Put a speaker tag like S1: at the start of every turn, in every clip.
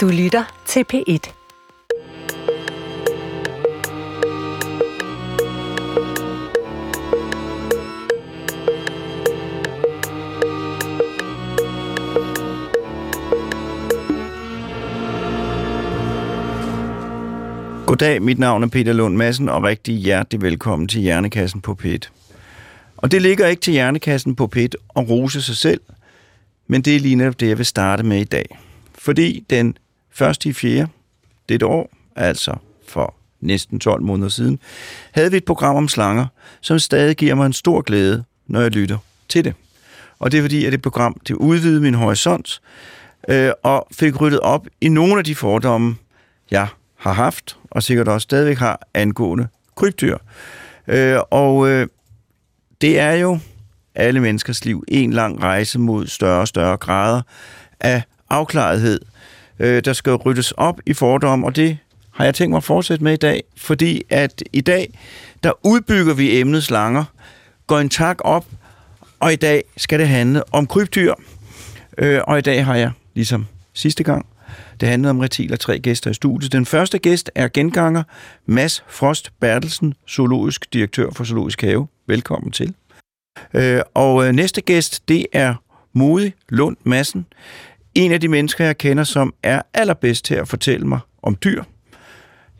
S1: Du lytter til P1.
S2: Goddag, mit navn er Peter Lund Madsen, og rigtig hjertelig velkommen til Hjernekassen på P1. Og det ligger ikke til Hjernekassen på P1 at rose sig selv, men det er lige netop det, jeg vil starte med i dag. Fordi den Først i fjerde, det år, altså for næsten 12 måneder siden, havde vi et program om slanger, som stadig giver mig en stor glæde, når jeg lytter til det. Og det er fordi, at det program det udvidede min horisont, øh, og fik ryddet op i nogle af de fordomme, jeg har haft, og sikkert også stadigvæk har, angående krybdyr. Øh, og øh, det er jo alle menneskers liv en lang rejse mod større og større grader af afklarethed. Øh, der skal ryddes op i fordomme, og det har jeg tænkt mig at fortsætte med i dag, fordi at i dag, der udbygger vi emnet slanger, går en tak op, og i dag skal det handle om krybdyr. Øh, og i dag har jeg, ligesom sidste gang, det handlede om reptiler, tre gæster i studiet. Den første gæst er genganger Mads Frost Bertelsen, zoologisk direktør for Zoologisk Have. Velkommen til. Øh, og øh, næste gæst, det er Modig Lund Madsen. En af de mennesker, jeg kender, som er allerbedst til at fortælle mig om dyr.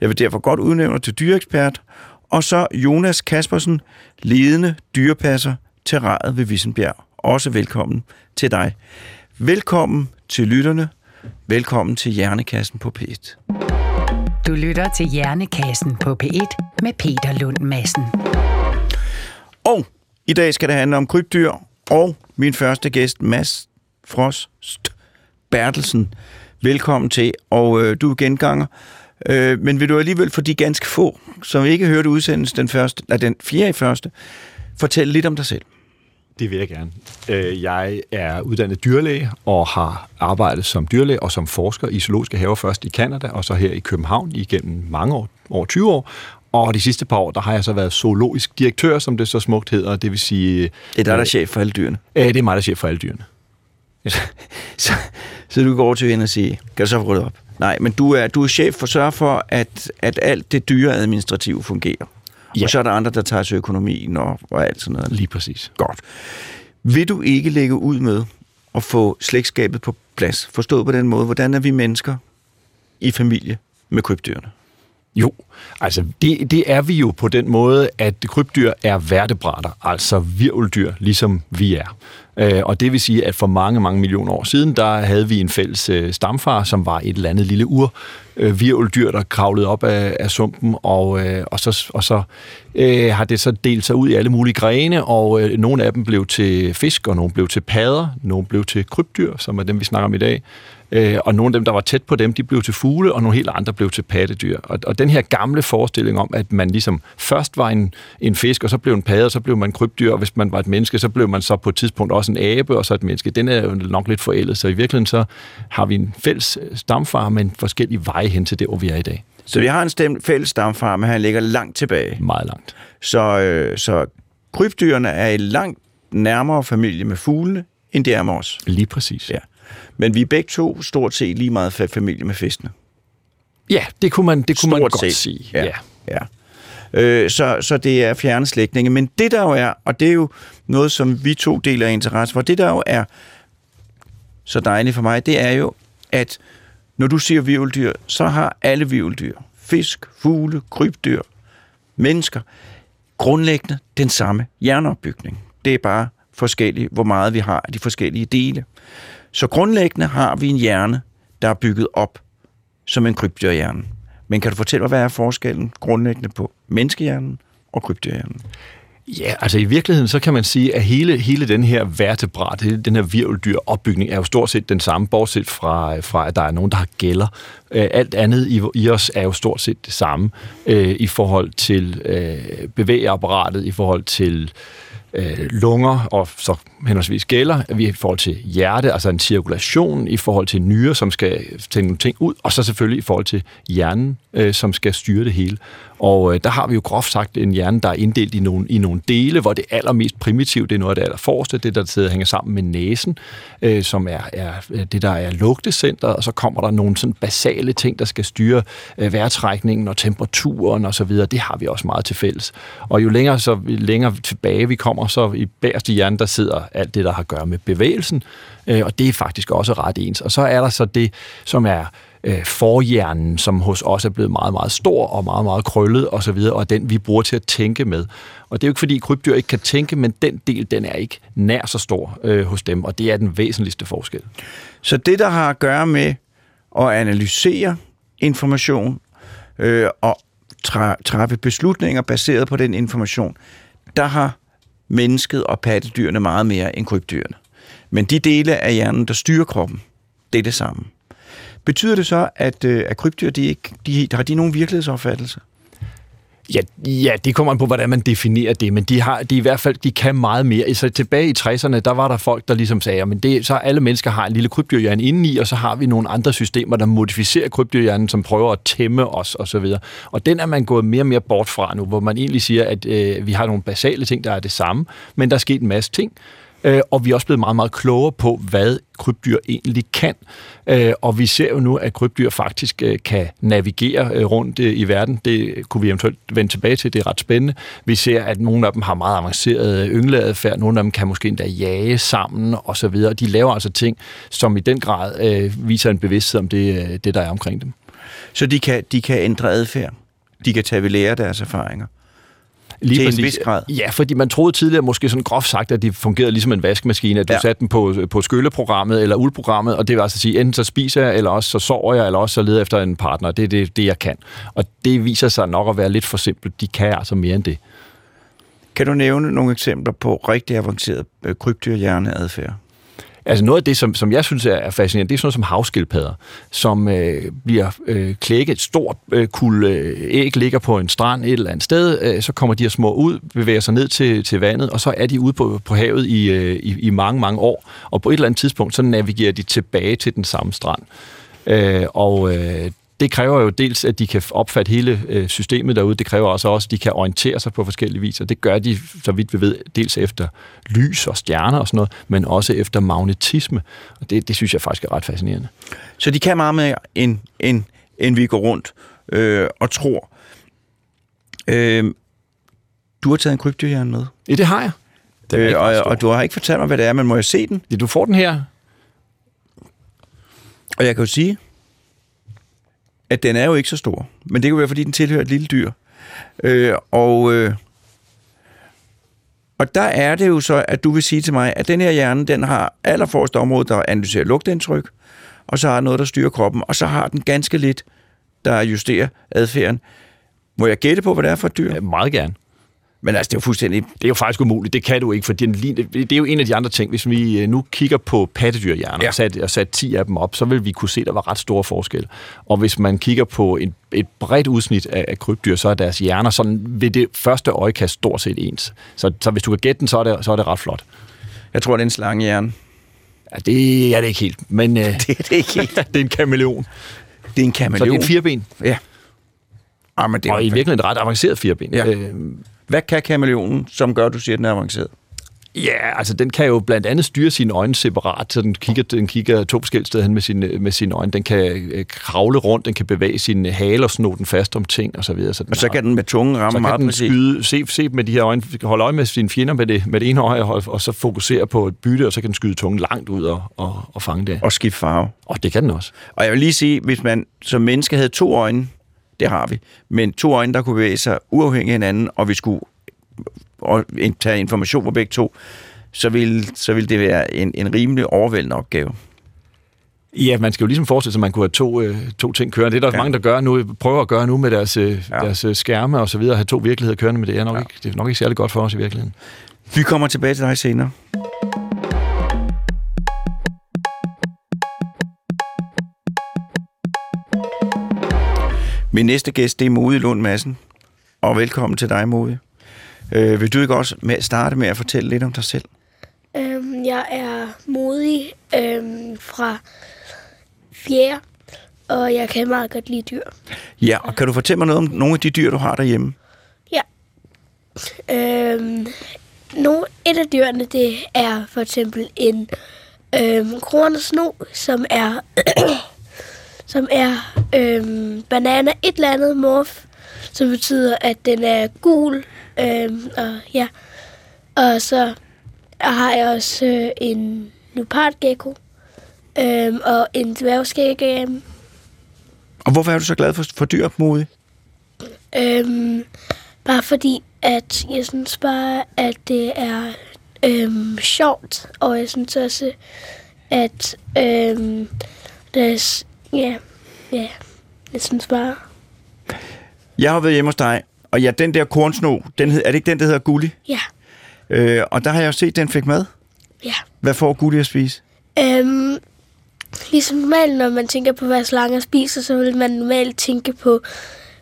S2: Jeg vil derfor godt udnævne til dyreekspert. Og så Jonas Kaspersen, ledende dyrepasser til Radet ved Vissenbjerg. Også velkommen til dig. Velkommen til lytterne. Velkommen til Hjernekassen på P1.
S1: Du lytter til Hjernekassen på P1 med Peter Lund Madsen.
S2: Og i dag skal det handle om krybdyr, og min første gæst, Mads Frost Bertelsen. Velkommen til, og øh, du er genganger. Øh, men vil du alligevel for de ganske få, som ikke hørte udsendelsen den, første, eller den fjerde i første, fortælle lidt om dig selv?
S3: Det vil jeg gerne. Øh, jeg er uddannet dyrlæge og har arbejdet som dyrlæge og som forsker i zoologiske haver først i Kanada og så her i København igennem mange år, over 20 år. Og de sidste par år, der har jeg så været zoologisk direktør, som det så smukt hedder. Det vil sige...
S2: Det er dig, der er chef for alle dyrene?
S3: Øh, det er mig, der er chef for alle dyrene.
S2: Ja. så, så du går over til hende og sige, kan du så få det op? Nej, men du er, du er chef for at sørge for, at, at alt det dyre administrative fungerer. Ja. Og så er der andre, der tager sig økonomien og, og alt sådan noget.
S3: Lige præcis.
S2: Godt. Vil du ikke lægge ud med at få slægtskabet på plads? Forstået på den måde, hvordan er vi mennesker i familie med krybdyrene?
S3: Jo, altså det, det er vi jo på den måde, at krybdyr er værtebrætter, altså virveldyr, ligesom vi er. Øh, og det vil sige, at for mange, mange millioner år siden, der havde vi en fælles øh, stamfar, som var et eller andet lille ur, øh, virveldyr, der kravlede op af, af sumpen, og, øh, og så, og så øh, har det så delt sig ud i alle mulige grene, og øh, nogle af dem blev til fisk, og nogle blev til padder, nogle blev til krybdyr, som er dem, vi snakker om i dag. Øh, og nogle af dem, der var tæt på dem, de blev til fugle, og nogle helt andre blev til pattedyr. Og, og den her gamle forestilling om, at man ligesom først var en, en fisk, og så blev en padde, og så blev man krybdyr, og hvis man var et menneske, så blev man så på et tidspunkt også en abe, og så et menneske. Den er jo nok lidt forældet, så i virkeligheden så har vi en fælles stamfar, men forskellige veje hen til det, hvor vi er i dag.
S2: Så vi har en stem, fælles stamfar, men han ligger langt tilbage.
S3: Meget langt.
S2: Så, øh, så krybdyrene er i langt nærmere familie med fuglene, end det er med os.
S3: Lige præcis.
S2: Ja. Men vi er begge to stort set lige meget familie med fiskene.
S3: Ja, det kunne man, det kunne man godt
S2: set.
S3: sige.
S2: Ja. ja. ja. Øh, så, så det er fjerne slægtninge. Men det der jo er, og det er jo noget, som vi to deler interesse for, det der jo er så dejligt for mig, det er jo, at når du siger virveldyr, så har alle virveldyr, fisk, fugle, krybdyr, mennesker, grundlæggende den samme hjerneopbygning. Det er bare forskelligt, hvor meget vi har af de forskellige dele. Så grundlæggende har vi en hjerne, der er bygget op som en krybdyrhjerne. Men kan du fortælle mig, hvad er forskellen grundlæggende på menneskehjernen og krybdyrhjernen?
S3: Ja, altså i virkeligheden, så kan man sige, at hele, hele den her vertebrat, den her virveldyr opbygning, er jo stort set den samme, bortset fra, fra at der er nogen, der har gælder. Øh, alt andet i, i os er jo stort set det samme øh, i forhold til øh, bevægeapparatet, i forhold til øh, øh, lunger og så henholdsvis gælder, vi i forhold til hjerte, altså en cirkulation, i forhold til nyre, som skal tænke nogle ting ud, og så selvfølgelig i forhold til hjernen, øh, som skal styre det hele. Og øh, der har vi jo groft sagt en hjerne, der er inddelt i nogle, i nogle dele, hvor det allermest primitive, det er noget af det allerforreste, det der sidder hænger sammen med næsen, øh, som er, er øh, det, der er lugtecentret, og så kommer der nogle sådan basale ting, der skal styre øh, vejrtrækningen og temperaturen og så videre. Det har vi også meget til fælles. Og jo længere, så længere tilbage vi kommer, så i bagerste hjerne, der sidder alt det, der har at gøre med bevægelsen, øh, og det er faktisk også ret ens. Og så er der så det, som er øh, forhjernen, som hos os er blevet meget, meget stor og meget, meget krøllet osv., og, så videre, og den vi bruger til at tænke med. Og det er jo ikke fordi krybdyr ikke kan tænke, men den del, den er ikke nær så stor øh, hos dem, og det er den væsentligste forskel.
S2: Så det, der har at gøre med at analysere information øh, og træffe beslutninger baseret på den information, der har mennesket og pattedyrene meget mere end krybdyrene. Men de dele af hjernen, der styrer kroppen, det er det samme. Betyder det så, at, øh, at krybdyr, de ikke, de, har de nogen virkelighedsopfattelse?
S3: Ja, ja, det kommer an på, hvordan man definerer det, men de har de i hvert fald de kan meget mere. Så tilbage i 60'erne, der var der folk, der ligesom sagde, men det, så alle mennesker har en lille krybdyrhjerne indeni, og så har vi nogle andre systemer, der modificerer krybdyrhjernen, som prøver at tæmme os og så videre. Og den er man gået mere og mere bort fra nu, hvor man egentlig siger, at øh, vi har nogle basale ting, der er det samme, men der er sket en masse ting. Øh, og vi er også blevet meget, meget klogere på, hvad krybdyr egentlig kan. Øh, og vi ser jo nu, at krybdyr faktisk øh, kan navigere øh, rundt øh, i verden. Det kunne vi eventuelt vende tilbage til. Det er ret spændende. Vi ser, at nogle af dem har meget avanceret øh, yngleadfærd. Nogle af dem kan måske endda jage sammen og så videre. De laver altså ting, som i den grad øh, viser en bevidsthed om det, det, der er omkring dem.
S2: Så de kan, de kan ændre adfærd? De kan tage ved lære deres erfaringer?
S3: Lige
S2: til
S3: præcis.
S2: en vis grad.
S3: Ja, fordi man troede tidligere måske sådan groft sagt, at de fungerede ligesom en vaskemaskine, at du ja. satte den på, på skylleprogrammet eller uldprogrammet, og det vil altså sige, enten så spiser jeg, eller også så sover jeg, eller også så leder efter en partner. Det er det, det, jeg kan. Og det viser sig nok at være lidt for simpelt. De kan altså mere end det.
S2: Kan du nævne nogle eksempler på rigtig avanceret øh, krybdyrhjerneadfærd?
S3: Altså noget af det, som, som jeg synes er fascinerende, det er sådan noget som havskildpadder, som øh, bliver øh, klækket. Et stort øh, kul øh, æg ligger på en strand et eller andet sted, øh, så kommer de her små ud, bevæger sig ned til, til vandet, og så er de ude på, på havet i, øh, i, i mange, mange år. Og på et eller andet tidspunkt, så navigerer de tilbage til den samme strand. Øh, og øh, det kræver jo dels, at de kan opfatte hele øh, systemet derude. Det kræver også, også, at de kan orientere sig på forskellige vis, og det gør de, så vidt vi ved, dels efter lys og stjerner og sådan noget, men også efter magnetisme. Og det, det synes jeg faktisk er ret fascinerende.
S2: Så de kan meget mere, end, end, end vi går rundt øh, og tror. Øh, du har taget en krybdyrhjerne med.
S3: Ja, det har jeg.
S2: Det øh, og, og du har ikke fortalt mig, hvad det er, men må jeg se den?
S3: Ja, du får den her.
S2: Og jeg kan jo sige, at den er jo ikke så stor. Men det kan være, fordi den tilhører et lille dyr. Øh, og, øh, og der er det jo så, at du vil sige til mig, at den her hjerne, den har allerforrest område, der analyserer lugtindtryk, og så har noget, der styrer kroppen, og så har den ganske lidt, der justerer adfærden. Må jeg gætte på, hvad det er for et dyr?
S3: Ja, meget gerne.
S2: Men altså, det er jo fuldstændig...
S3: Det er jo faktisk umuligt. Det kan du ikke, for det er jo en af de andre ting. Hvis vi øh, nu kigger på pattedyrhjerner ja. og, sat, og sat 10 af dem op, så vil vi kunne se, at der var ret store forskelle. Og hvis man kigger på en, et bredt udsnit af, af krybdyr, så er deres hjerner sådan ved det første øjekast stort set ens. Så, så hvis du kan gætte den, så er det, så er det ret flot.
S2: Jeg tror, det er en slangehjerne.
S3: Ja, det er det ikke helt. Men,
S2: det er det ikke helt.
S3: det er en kameleon.
S2: Det er en kameleon.
S3: Så det er en fireben.
S2: Ja.
S3: Ah, men det er og i virkeligheden et ret avanceret fireben.
S2: Ja. Øh, hvad kan kameleonen, som gør, at du siger, at den er avanceret?
S3: Ja, altså den kan jo blandt andet styre sine øjne separat, så den kigger, den kigger to forskellige steder hen med sine, med sine øjne. Den kan øh, kravle rundt, den kan bevæge sin hale og sno den fast om ting og så videre.
S2: Så og så kan den med tungen ramme så
S3: meget
S2: kan den
S3: skyde, se, se med de her øjne, holde øje med sine fjender med det, med det ene øje, og, og så fokusere på et bytte, og så kan den skyde tungen langt ud og, og, og fange det.
S2: Og skifte farve.
S3: Og det kan den også.
S2: Og jeg vil lige sige, hvis man som menneske havde to øjne, det har vi, men to øjne, der kunne bevæge sig uafhængigt af hinanden, og vi skulle og tage information på begge to, så vil, så vil det være en, en rimelig overvældende opgave.
S3: Ja, man skal jo ligesom forestille sig, at man kunne have to, øh, to ting kørende. Det er der ja. mange, der gør nu, prøver at gøre nu med deres, øh, ja. deres øh, skærme og så videre, at have to virkeligheder kørende, men det er, nok ja. ikke, det er nok ikke særlig godt for os i virkeligheden.
S2: Vi kommer tilbage til dig senere. Min næste gæst, det er Mode Lund Madsen. Og velkommen til dig, Mode. Øh, vil du ikke også med, starte med at fortælle lidt om dig selv?
S4: Øhm, jeg er modig øhm, fra fjerde, og jeg kan meget godt lide dyr.
S2: Ja, og kan du fortælle mig noget om nogle af de dyr, du har derhjemme?
S4: Ja. Øhm, nogle, et af dyrene, det er for eksempel en øhm, kronesno, som er som er øhm, banana et eller andet morf, som betyder, at den er gul. Øhm, og ja, og så har jeg også øh, en leopardgecko øhm, og en dværgskægam.
S2: Og hvorfor er du så glad for, for dyr, Modi?
S4: Øhm, bare fordi, at jeg synes bare, at det er øhm, sjovt, og jeg synes også, at øhm, det er, ja, ja, jeg synes bare,
S2: Jeg har været hjemme hos dig, og ja, den der kornsno, den hed, er det ikke den, der hedder Gulli?
S4: ja,
S2: Øh, og der har jeg jo set, at den fik mad.
S4: ja.
S2: Hvad får Gulli at spise?
S4: Øhm, ligesom normalt, når man tænker på, hvad slanger spiser, så vil man normalt tænke på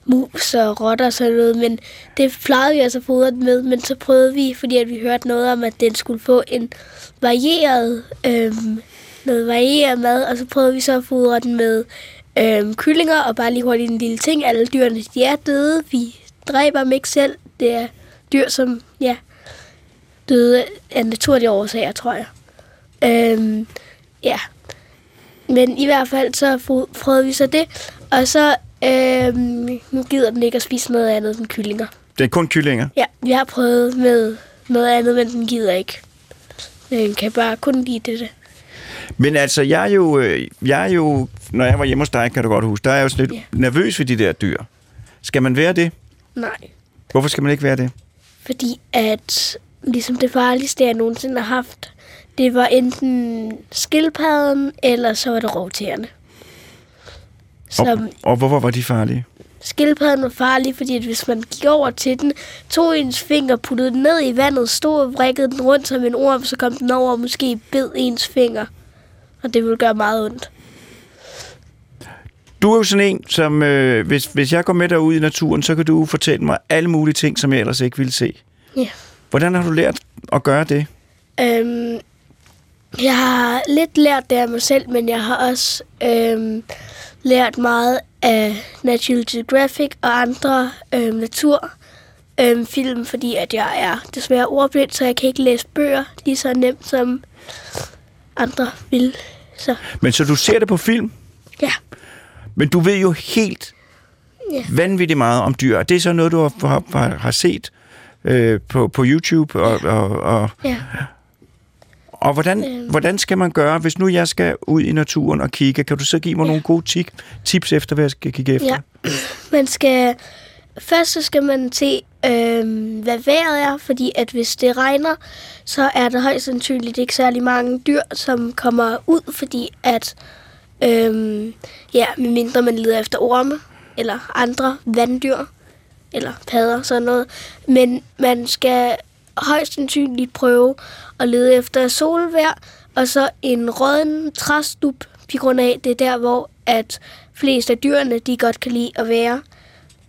S4: mus og rotter og sådan noget, men det plejede vi altså fodret med, men så prøvede vi, fordi at vi hørte noget om, at den skulle få en varieret, øhm, noget varieret mad, og så prøvede vi så at fodre den med øhm, kyllinger, og bare lige hurtigt en lille ting, alle dyrene, de er døde, vi dræber dem ikke selv, det er dyr, som, ja, døde af naturlige årsager, tror jeg. Øhm, ja. Men i hvert fald så prøvede vi så det, og så øhm, nu gider den ikke at spise noget andet end kyllinger.
S2: Det er kun kyllinger.
S4: Ja, vi har prøvet med noget andet, men den gider ikke. Den kan bare kun lide det.
S2: Men altså, jeg er, jo, øh, jeg er jo, når jeg var hjemme hos dig, kan du godt huske, der er jeg jo sådan lidt
S4: Ja.
S2: nervøs ved de der dyr. Skal man være det?
S4: Nej,
S2: Hvorfor skal man ikke være det?
S4: fordi at ligesom det farligste, jeg nogensinde har haft, det var enten skildpadden, eller så var det rovtagerne. Som,
S2: Og, og hvorfor var de farlige?
S4: Skildpadden var farlig, fordi at hvis man gik over til den, tog ens finger, puttede den ned i vandet, stod og vrikkede den rundt som en orm, så kom den over og måske bed ens finger. Og det ville gøre meget ondt.
S2: Du er jo sådan en, som øh, hvis, hvis jeg går med dig ud i naturen, så kan du fortælle mig alle mulige ting, som jeg ellers ikke ville se.
S4: Ja.
S2: Hvordan har du lært at gøre det?
S4: Øhm, jeg har lidt lært det af mig selv, men jeg har også øhm, lært meget af National Geographic og andre øhm, natur øhm, film, fordi at jeg er desværre ordblind, så jeg kan ikke læse bøger lige så nemt som andre vil. Så
S2: Men så du ser det på film,
S4: ja,
S2: men du ved jo helt
S4: Ja.
S2: vanvittigt meget om dyr. Det er så noget, du har, har, har, set øh, på, på YouTube. Og, og, og,
S4: ja.
S2: og hvordan,
S4: Øhm.
S2: hvordan skal man gøre, hvis nu jeg skal ud i naturen og kigge? Kan du så give mig
S4: Ja.
S2: nogle gode tip, tips efter, hvad jeg skal kigge efter?
S4: Ja. Man skal... Først så skal man se, øhm, hvad vejret er, fordi at hvis det regner, så er der højst sandsynligt ikke særlig mange dyr, som kommer ud, fordi at, øhm, ja, medmindre man leder efter orme, eller andre vanddyr, eller padder, sådan noget. Men man skal højst sandsynligt prøve at lede efter solvejr, og så en rådden træstup, på grund af, det er der, hvor at flest af dyrene, de godt kan lide at være.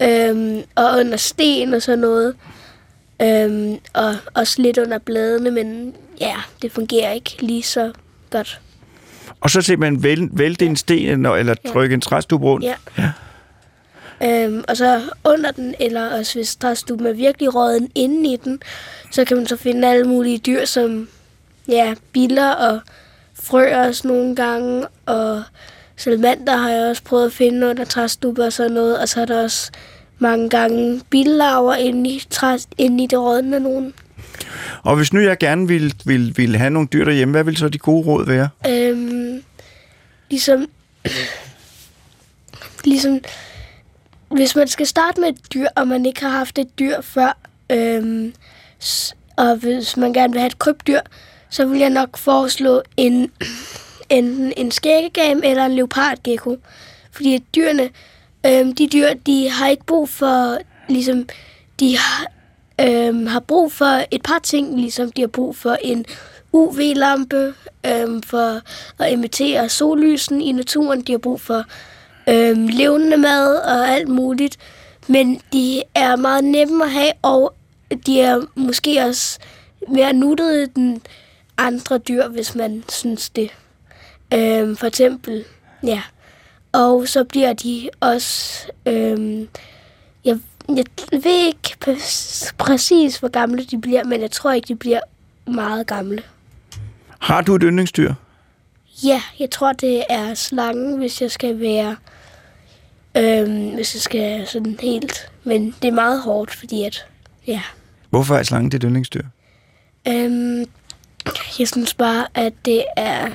S4: Øhm, og under sten og sådan noget. Øhm, og også lidt under bladene, men ja, det fungerer ikke lige så godt.
S2: Og så simpelthen væl, vælte en sten eller, eller
S4: Ja.
S2: trykke en træstub rundt?
S4: Ja. Øhm, og så under den, eller også hvis træstuben er virkelig råden inde i den, så kan man så finde alle mulige dyr, som ja, biller og frøer også nogle gange, og salamander har jeg også prøvet at finde under træstuber og sådan noget, og så er der også mange gange billarver inde i, træ, inde i det rådne nogen.
S2: Og hvis nu jeg gerne ville, ville, ville have nogle dyr derhjemme, hvad vil så de gode råd være?
S4: Øhm, ligesom, ligesom, hvis man skal starte med et dyr, og man ikke har haft et dyr før, øhm, og hvis man gerne vil have et krybdyr, så vil jeg nok foreslå en, enten en skæggegam eller en leopardgecko. Fordi at dyrene, øhm, de dyr, de har ikke brug for, ligesom, de har, øhm, har brug for et par ting, ligesom de har brug for en UV-lampe, øhm, for at imitere sollysen i naturen. De har brug for øhm, levende mad og alt muligt. Men de er meget nemme at have, og de er måske også mere nuttede end andre dyr, hvis man synes det. Øhm, for eksempel, ja. Og så bliver de også... Øhm, jeg, jeg ved ikke præ- præcis, hvor gamle de bliver, men jeg tror ikke, de bliver meget gamle.
S2: Har du et yndlingsdyr?
S4: Ja, jeg tror, det er slangen, hvis jeg skal være... Øhm, hvis jeg skal sådan helt... Men det er meget hårdt, fordi at... Ja.
S2: Hvorfor er slangen dit yndlingsdyr?
S4: Øhm, jeg synes bare, at det er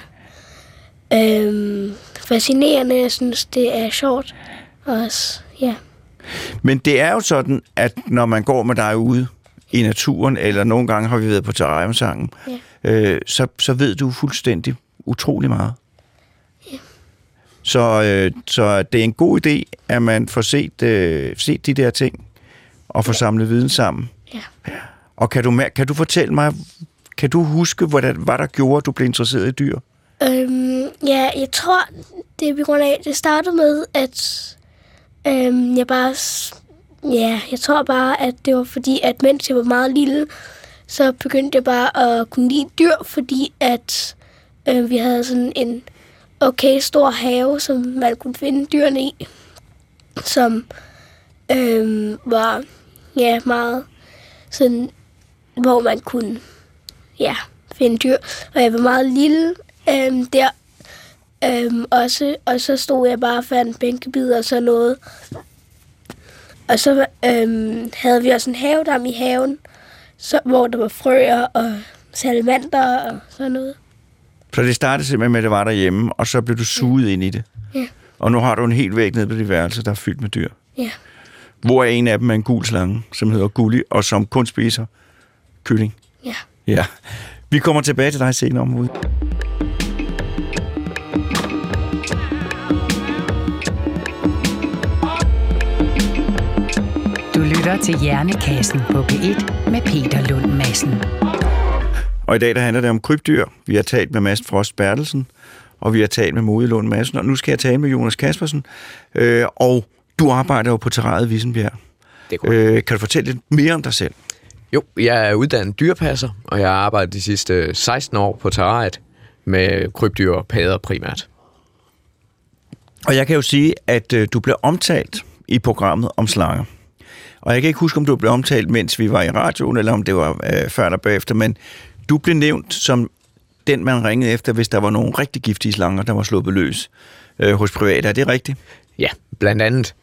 S4: øhm, fascinerende. Jeg synes, det er sjovt. Også, ja.
S2: Men det er jo sådan, at når man går med dig ude i naturen, eller nogle gange har vi været på terrariumsangen,
S4: Ja.
S2: øh, så, så ved du fuldstændig utrolig meget. Så, øh, så det er en god idé, at man får set, øh, set de der ting, og får samlet viden sammen.
S4: Ja.
S2: Og kan du, kan du fortælle mig, kan du huske, hvordan, hvad der gjorde, at du blev interesseret i dyr?
S4: Øhm, ja, jeg tror, det er på grund af, det startede med, at øhm, jeg bare... Ja, jeg tror bare, at det var fordi, at mens jeg var meget lille, så begyndte jeg bare at kunne lide dyr, fordi at øh, vi havde sådan en okay stor have, som man kunne finde dyrene i, som øh, var ja, meget sådan, hvor man kunne ja, finde dyr. Og jeg var meget lille øhm, der øhm, også, og så stod jeg bare og fandt bænkebider og sådan noget. Og så øhm, havde vi også en havedam i haven, så, hvor der var frøer og salamander og sådan noget.
S2: Så det startede simpelthen med, at det var derhjemme, og så blev du suget ind i det.
S4: Ja.
S2: Og nu har du en helt væg nede på dit værelse, der er fyldt med dyr.
S4: Ja.
S2: Hvor er en af dem er en gul slange, som hedder Gulli, og som kun spiser kylling.
S4: Ja.
S2: Ja. Vi kommer tilbage til dig senere om ugen.
S1: Lytter til Hjernekassen på P1 med Peter Lund Madsen.
S2: Og i dag der handler det om krybdyr. Vi har talt med Mads Frost Bertelsen, og vi har talt med Mode Lund Madsen, og nu skal jeg tale med Jonas Kaspersen. Øh, og du arbejder jo på terrariet Vissenbjerg.
S5: Det er.
S2: Øh, kan du fortælle lidt mere om dig selv?
S5: Jo, jeg er uddannet dyrepasser, og jeg har arbejdet de sidste 16 år på terrariet med krybdyr og padder primært.
S2: Og jeg kan jo sige, at øh, du blev omtalt i programmet om slanger. Og jeg kan ikke huske, om du blev omtalt, mens vi var i radioen, eller om det var øh, før eller bagefter, men du blev nævnt som den, man ringede efter, hvis der var nogle rigtig giftige slanger, der var sluppet løs øh, hos private. Er det rigtigt?
S5: Ja, blandt andet.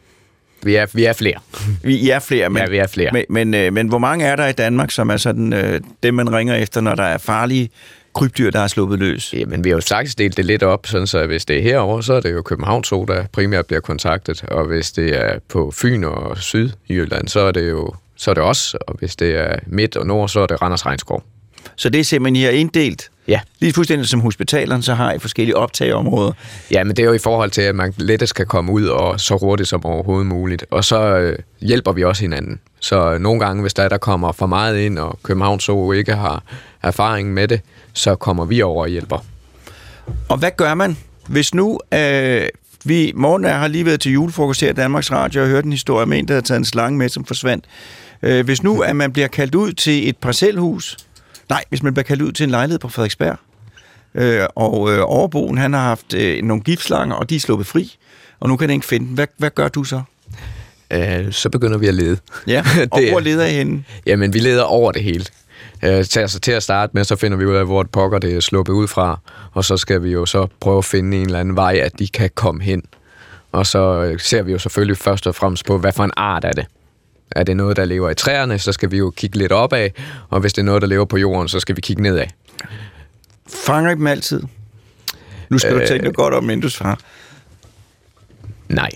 S5: Vi er, vi er flere.
S2: Vi er flere, men,
S5: Ja, vi er flere.
S2: men, men, øh, men hvor mange er der i Danmark, som er sådan øh, dem, man ringer efter, når der er farlige krybdyr, der er sluppet løs?
S5: Jamen, vi har jo faktisk delt det lidt op, sådan så hvis det er herover, så er det jo København Zoo, der primært bliver kontaktet, og hvis det er på Fyn og Sydjylland, så er det jo så er det os, og hvis det er midt og nord, så er det Randers Regnskov.
S2: Så det er simpelthen, I har inddelt,
S5: Ja.
S2: lige fuldstændig som hospitalerne, så har I forskellige optageområder.
S5: Ja, men det er jo i forhold til, at man lettest kan komme ud og så hurtigt som overhovedet muligt. Og så øh, hjælper vi også hinanden. Så nogle gange, hvis der, er, der kommer for meget ind, og København så ikke har erfaring med det, så kommer vi over og hjælper.
S2: Og hvad gør man, hvis nu... Øh, vi, morgen har lige været til julefrokost her i Danmarks Radio og hørt en historie om en, der havde taget en slange med, som forsvandt. Øh, hvis nu at man bliver kaldt ud til et parcelhus, nej, hvis man bliver kaldt ud til en lejlighed på Frederiksberg, øh, og øh, overboen, han har haft øh, nogle giftslanger, og de er sluppet fri, og nu kan den ikke finde dem. Hvad, hvad gør du så?
S5: Øh, så begynder vi at lede.
S2: Ja, og
S5: Det
S2: hvor leder I henne?
S5: Jamen, vi leder over det hele. Øh, til, altså, til at starte med, så finder vi ud af, hvor det pokker det er sluppet ud fra, og så skal vi jo så prøve at finde en eller anden vej, at de kan komme hen. Og så øh, ser vi jo selvfølgelig først og fremmest på, hvad for en art er det. Er det noget, der lever i træerne, så skal vi jo kigge lidt opad, og hvis det er noget, der lever på jorden, så skal vi kigge nedad.
S2: Fanger I dem altid? Nu skal øh, du tænke godt om, inden du svarer.
S5: Nej.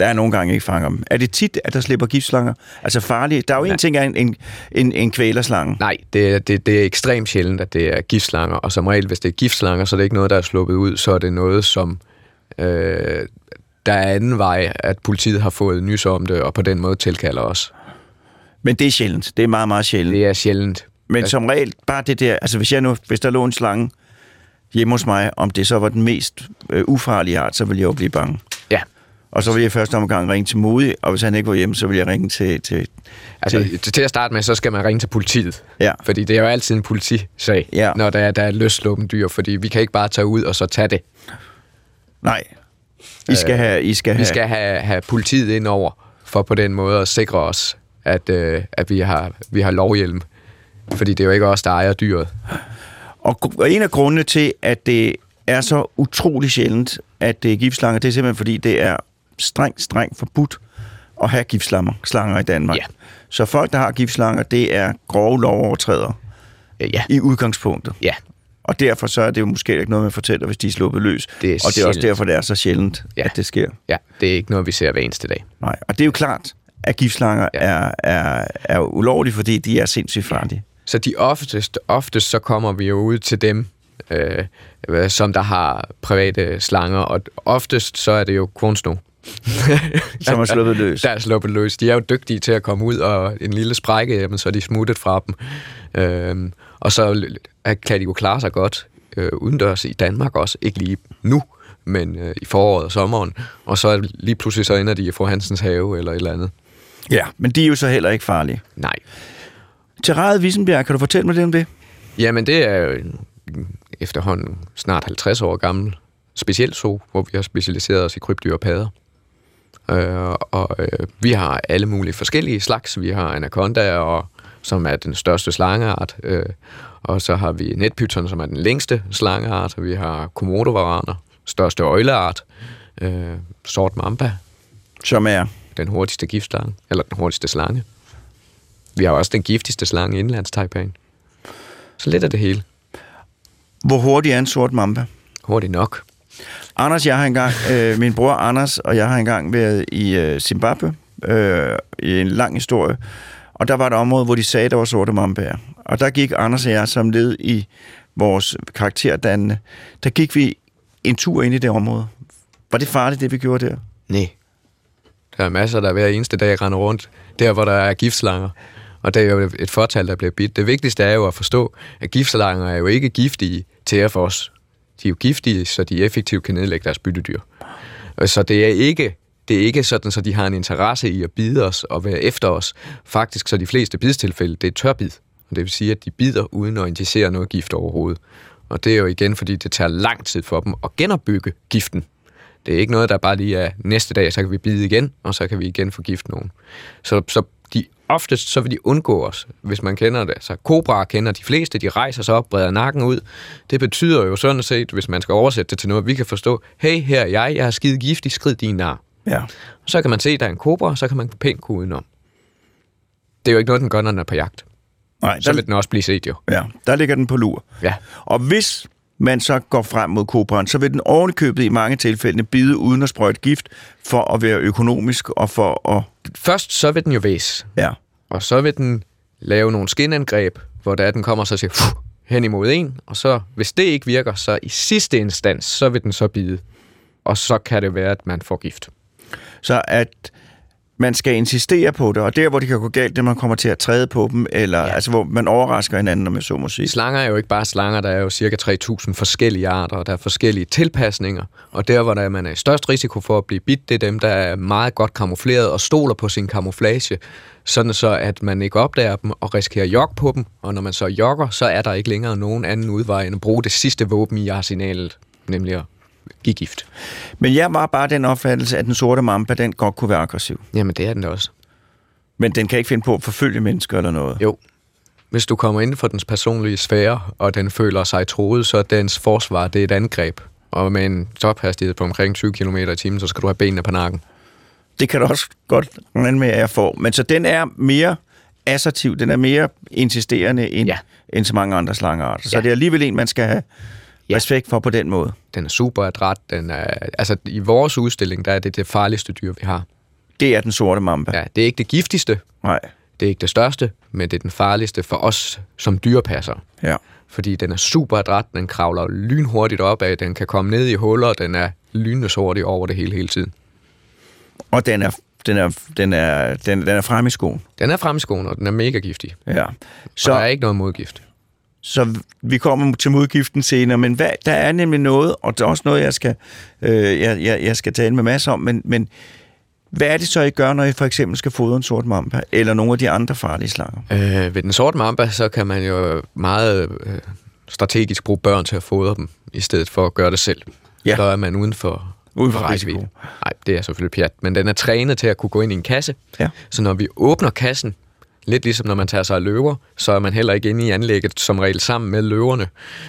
S2: Der er nogle gange ikke fanger dem. Er det tit, at der slipper giftslanger? Altså farlige? Der er jo en ting af en, en, en, en kvælerslange.
S5: Nej, det, er- det, det er ekstremt sjældent, at det er giftslanger, og som regel, hvis det er giftslanger, så er det ikke noget, der er sluppet ud, så er det noget, som øh, der er anden vej, at politiet har fået nys om det, og på den måde tilkalder os.
S2: Men det er sjældent. Det er meget, meget sjældent.
S5: Det er sjældent.
S2: Men som regel, bare det der, altså hvis, jeg nu, hvis der lå en slange hjemme hos mig, om det så var den mest øh, ufarlige art, så ville jeg jo blive bange.
S5: Ja.
S2: Og så ville jeg første omgang ringe til Modi, og hvis han ikke var hjemme, så ville jeg ringe til... til
S5: Altså, til, til at starte med, så skal man ringe til politiet.
S2: Ja.
S5: Fordi det er jo altid en politisag,
S2: Ja.
S5: når der er, der er løsluppen dyr, fordi vi kan ikke bare tage ud og så tage det.
S2: nej. I skal have... I skal
S5: Vi
S2: have
S5: skal have, have politiet ind over, for på den måde at sikre os, at, øh, at vi, har, vi har lovhjelm. Fordi det er jo ikke os, der ejer dyret.
S2: Og og en af grundene til, at det er så utrolig sjældent, at det er giftslanger, det er simpelthen fordi, det er strengt, strengt forbudt at have giftslanger slanger i Danmark.
S5: Ja.
S2: Så folk, der har giftslanger, det er grove lovovertrædere
S5: Øh, Ja,
S2: i udgangspunktet.
S5: ja.
S2: Og derfor så er det jo måske ikke noget, man fortæller, hvis de er sluppet løs.
S5: Det er
S2: og det er også derfor, det er så sjældent,
S5: Ja.
S2: at det sker.
S5: ja. Det er ikke noget, vi ser hver eneste dag.
S2: Nej. Og det er jo klart, at giftslanger
S5: Ja.
S2: er, er, er ulovlige, fordi de er sindssygt farlige.
S5: Så de oftest, oftest så kommer vi jo ud til dem, øh, øh, som der har private slanger, og oftest så er det jo kornsno.
S2: Som er sluppet løs.
S5: Der er sluppet løs. De er jo dygtige til at komme ud, og en lille sprække, jamen, så er de smuttet fra dem. Øhm, og så kan de jo klare sig godt øh, udendørs i Danmark også. Ikke lige nu, men øh, i foråret og sommeren. Og så lige pludselig så ender de i Fru Hansens have eller et eller andet.
S2: Ja, men de er jo så heller ikke farlige.
S5: Nej.
S2: Terrariet Vissenbjerg, kan du fortælle mig lidt om det?
S5: Jamen, det er jo en efterhånden snart 50 år gammel speciel zoo, hvor vi har specialiseret os i krybdyr og padder. Øh, og øh, vi har alle mulige forskellige slags. Vi har anaconda, og, som er den største slangeart. Øh, og så har vi netpyton, som er den længste slangeart. Vi har komodovaraner, største øjleart. Øh, sort mamba,
S2: Som er...
S5: den hurtigste giftslange, eller den hurtigste slange. Vi har også den giftigste slange indlandstaipaen. Så lidt af det hele.
S2: Hvor hurtig er en sort mamba?
S5: Hurtigt nok.
S2: Anders, jeg har engang, øh, min bror Anders og jeg har engang været i øh, Zimbabwe øh, i en lang historie, og der var et område, hvor de sagde, der var sorte mambaer. Og der gik Anders og jeg som led i vores karakterdannende, der gik vi en tur ind i det område. Var det farligt, det vi gjorde der?
S5: Nej. Der er masser, der hver eneste dag render rundt, der hvor der er giftslanger. Og det er jo et fortal, der bliver bidt. Det vigtigste er jo at forstå, at giftslanger er jo ikke giftige til for os. De er jo giftige, så de effektivt kan nedlægge deres byttedyr. Så det er ikke det er ikke sådan, så de har en interesse i at bide os og være efter os. Faktisk så de fleste bidstilfælde, det er tørbid. Og det vil sige, at de bider uden at injicere noget gift overhovedet. Og det er jo igen, fordi det tager lang tid for dem at genopbygge giften. Det er ikke noget, der bare lige er næste dag, så kan vi bide igen, og så kan vi igen forgifte nogen. Så, så de oftest så vil de undgå os, hvis man kender det. Så kobraer kender de fleste, de rejser sig op, breder nakken ud. Det betyder jo sådan set, hvis man skal oversætte det til noget, vi kan forstå, hey, her er jeg, jeg har skide giftig, skrid din nar.
S2: Ja.
S5: Så kan man se, at der er en kobra, så kan man pænt gå udenom. Det er jo ikke noget, den gør, når den er på jagt.
S2: Nej,
S5: Så
S2: der,
S5: vil den også blive set jo.
S2: ja, der ligger den på lur.
S5: Ja.
S2: Og hvis man så går frem mod kobraen, så vil den ovenikøbet i mange tilfælde bide uden at sprøjte gift, for at være økonomisk og for at...
S5: Først så vil den jo væs,
S2: Ja,
S5: og så vil den lave nogle skinangreb, hvor der den kommer så siger, "Fuh," hen imod en, og så, hvis det ikke virker, så i sidste instans, så vil den så bide. Og så kan det være, at man får gift.
S2: Så at man skal insistere på det, og der, hvor det kan gå galt, det man kommer til at træde på dem, eller ja. altså, hvor man overrasker hinanden, om jeg så må sige.
S5: Slanger er jo ikke bare slanger, der er jo cirka 3.000 forskellige arter, og der er forskellige tilpasninger. Og der, hvor der man er i størst risiko for at blive bidt, det er dem, der er meget godt kamufleret og stoler på sin kamuflage, sådan så, at man ikke opdager dem og risikerer jog på dem. Og når man så jogger, så er der ikke længere nogen anden udvej end at bruge det sidste våben i arsenalet, nemlig at give gift.
S2: Men jeg var bare den opfattelse, at den sorte mamba, den godt kunne være aggressiv.
S5: Jamen, det er den da også.
S2: Men den kan ikke finde på at forfølge mennesker eller noget.
S5: Jo. Hvis du kommer inden for dens personlige sfære, og den føler sig troet, så er dens forsvar, det er et angreb. Og med en tophastighed på omkring 20 km i timen, så skal du have benene på nakken.
S2: Det kan du også godt regne med, at jeg får. Men så den er mere assertiv, den er mere insisterende end, ja.
S5: Ja.
S2: end så mange andre slangearter. Så
S5: Ja.
S2: det er alligevel en, man skal have
S5: Ja.
S2: respekt for på den måde.
S5: Den er super adræt. Den er, altså, I vores udstilling, der er det det farligste dyr, vi har.
S2: Det er den sorte mamba.
S5: Ja, det er ikke det giftigste,
S2: Nej.
S5: det er ikke det største, men det er den farligste for os som dyrepasser.
S2: Ja.
S5: Fordi den er super adræt, den kravler lynhurtigt opad, den kan komme ned i huller, den er lynende hurtig over det hele hele tiden.
S2: Og den er, den er, den er, den, den er frem i skoen.
S5: Den er fremskående, og den er mega giftig.
S2: Ja.
S5: Så der er ikke noget modgift.
S2: Så vi kommer til modgiften senere, men hvad, der er nemlig noget, og det er også noget, jeg skal, øh, jeg, jeg, jeg skal tale med masser om, men, men hvad er det så, I gør, når I for eksempel skal fodre en sort mamba, eller nogle af de andre farlige slanger?
S5: Øh, ved den sorte mamba, så kan man jo meget øh, strategisk bruge børn til at fodre dem, i stedet for at gøre det selv.
S2: Ja.
S5: Så er man uden for,
S2: Uden for
S5: rækkevidde.
S2: risiko.
S5: Nej, det er selvfølgelig pjat, men den er trænet til at kunne gå ind i en kasse.
S2: Ja.
S5: Så når vi åbner kassen, lidt ligesom når man tager sig af løver, så er man heller ikke inde i anlægget som regel sammen med løverne.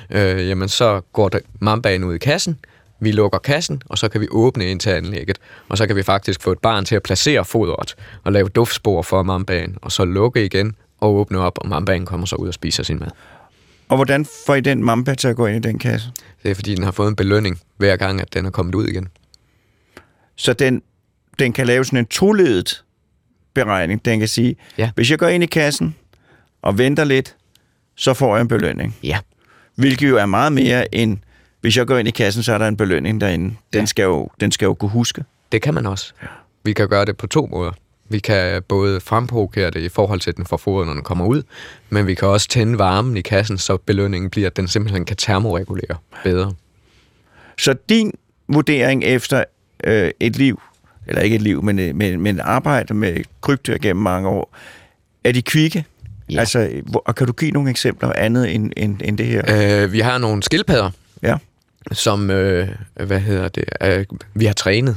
S5: Øh, jamen, så går der mambaen ud i kassen, vi lukker kassen, og så kan vi åbne ind til anlægget. Og så kan vi faktisk få et barn til at placere fodret og lave duftspor for mambaen, og så lukke igen og åbne op, og mambaen kommer så ud og spiser sin mad.
S2: Og hvordan får I den mamba til at gå ind i den kasse?
S5: Det er fordi, den har fået en belønning hver gang, at den er kommet ud igen.
S2: Så den, den kan lave sådan en toledet beregning. Den kan sige,
S5: Ja.
S2: hvis jeg går ind i kassen og venter lidt, så får jeg en belønning.
S5: Ja.
S2: Hvilket jo er meget mere end, hvis jeg går ind i kassen, så er der en belønning derinde. Den,
S5: Ja.
S2: skal, jo, den skal jo kunne huske.
S5: Det kan man også. Vi kan gøre det på to måder. Vi kan både fremprovokere det i forhold til, at den får fodret, når den kommer ud, men vi kan også tænde varmen i kassen, så belønningen bliver, at den simpelthen kan termoregulere bedre.
S2: Så din vurdering efter øh, et liv, eller ikke et liv, men, øh, men, men arbejde med krybdyr gennem mange år, er de kvikke?
S5: Ja.
S2: Altså, hvor, og kan du give nogle eksempler andet end, end, end det her?
S5: Øh, vi har nogle skildpadder,
S2: Ja.
S5: som, øh, hvad hedder det, øh, vi har trænet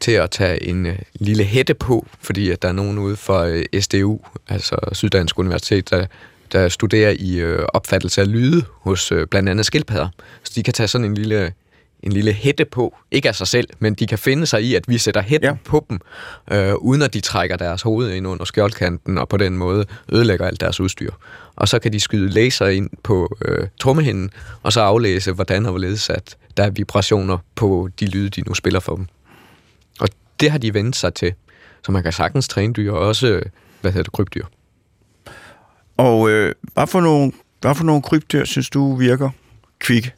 S5: til at tage en øh, lille hætte på, fordi at der er nogen ude for øh, SDU, altså Syddansk Universitet, der, der studerer i øh, opfattelse af lyde hos øh, blandt andet skildpadder. Så de kan tage sådan en lille, en lille hætte på, ikke af sig selv, men de kan finde sig i, at vi sætter hætten
S2: Ja.
S5: på dem, øh, uden at de trækker deres hoved ind under skjoldkanten, og på den måde ødelægger alt deres udstyr. Og så kan de skyde laser ind på øh, trommehinden, og så aflæse, hvordan og hvorledes at der er vibrationer på de lyde, de nu spiller for dem. Og det har de vendt sig til. Så man kan sagtens træne dyr, og også, hvad hedder det, krybdyr.
S2: Og øh, hvad, for nogle, hvad for nogle krybdyr synes du virker kvikke?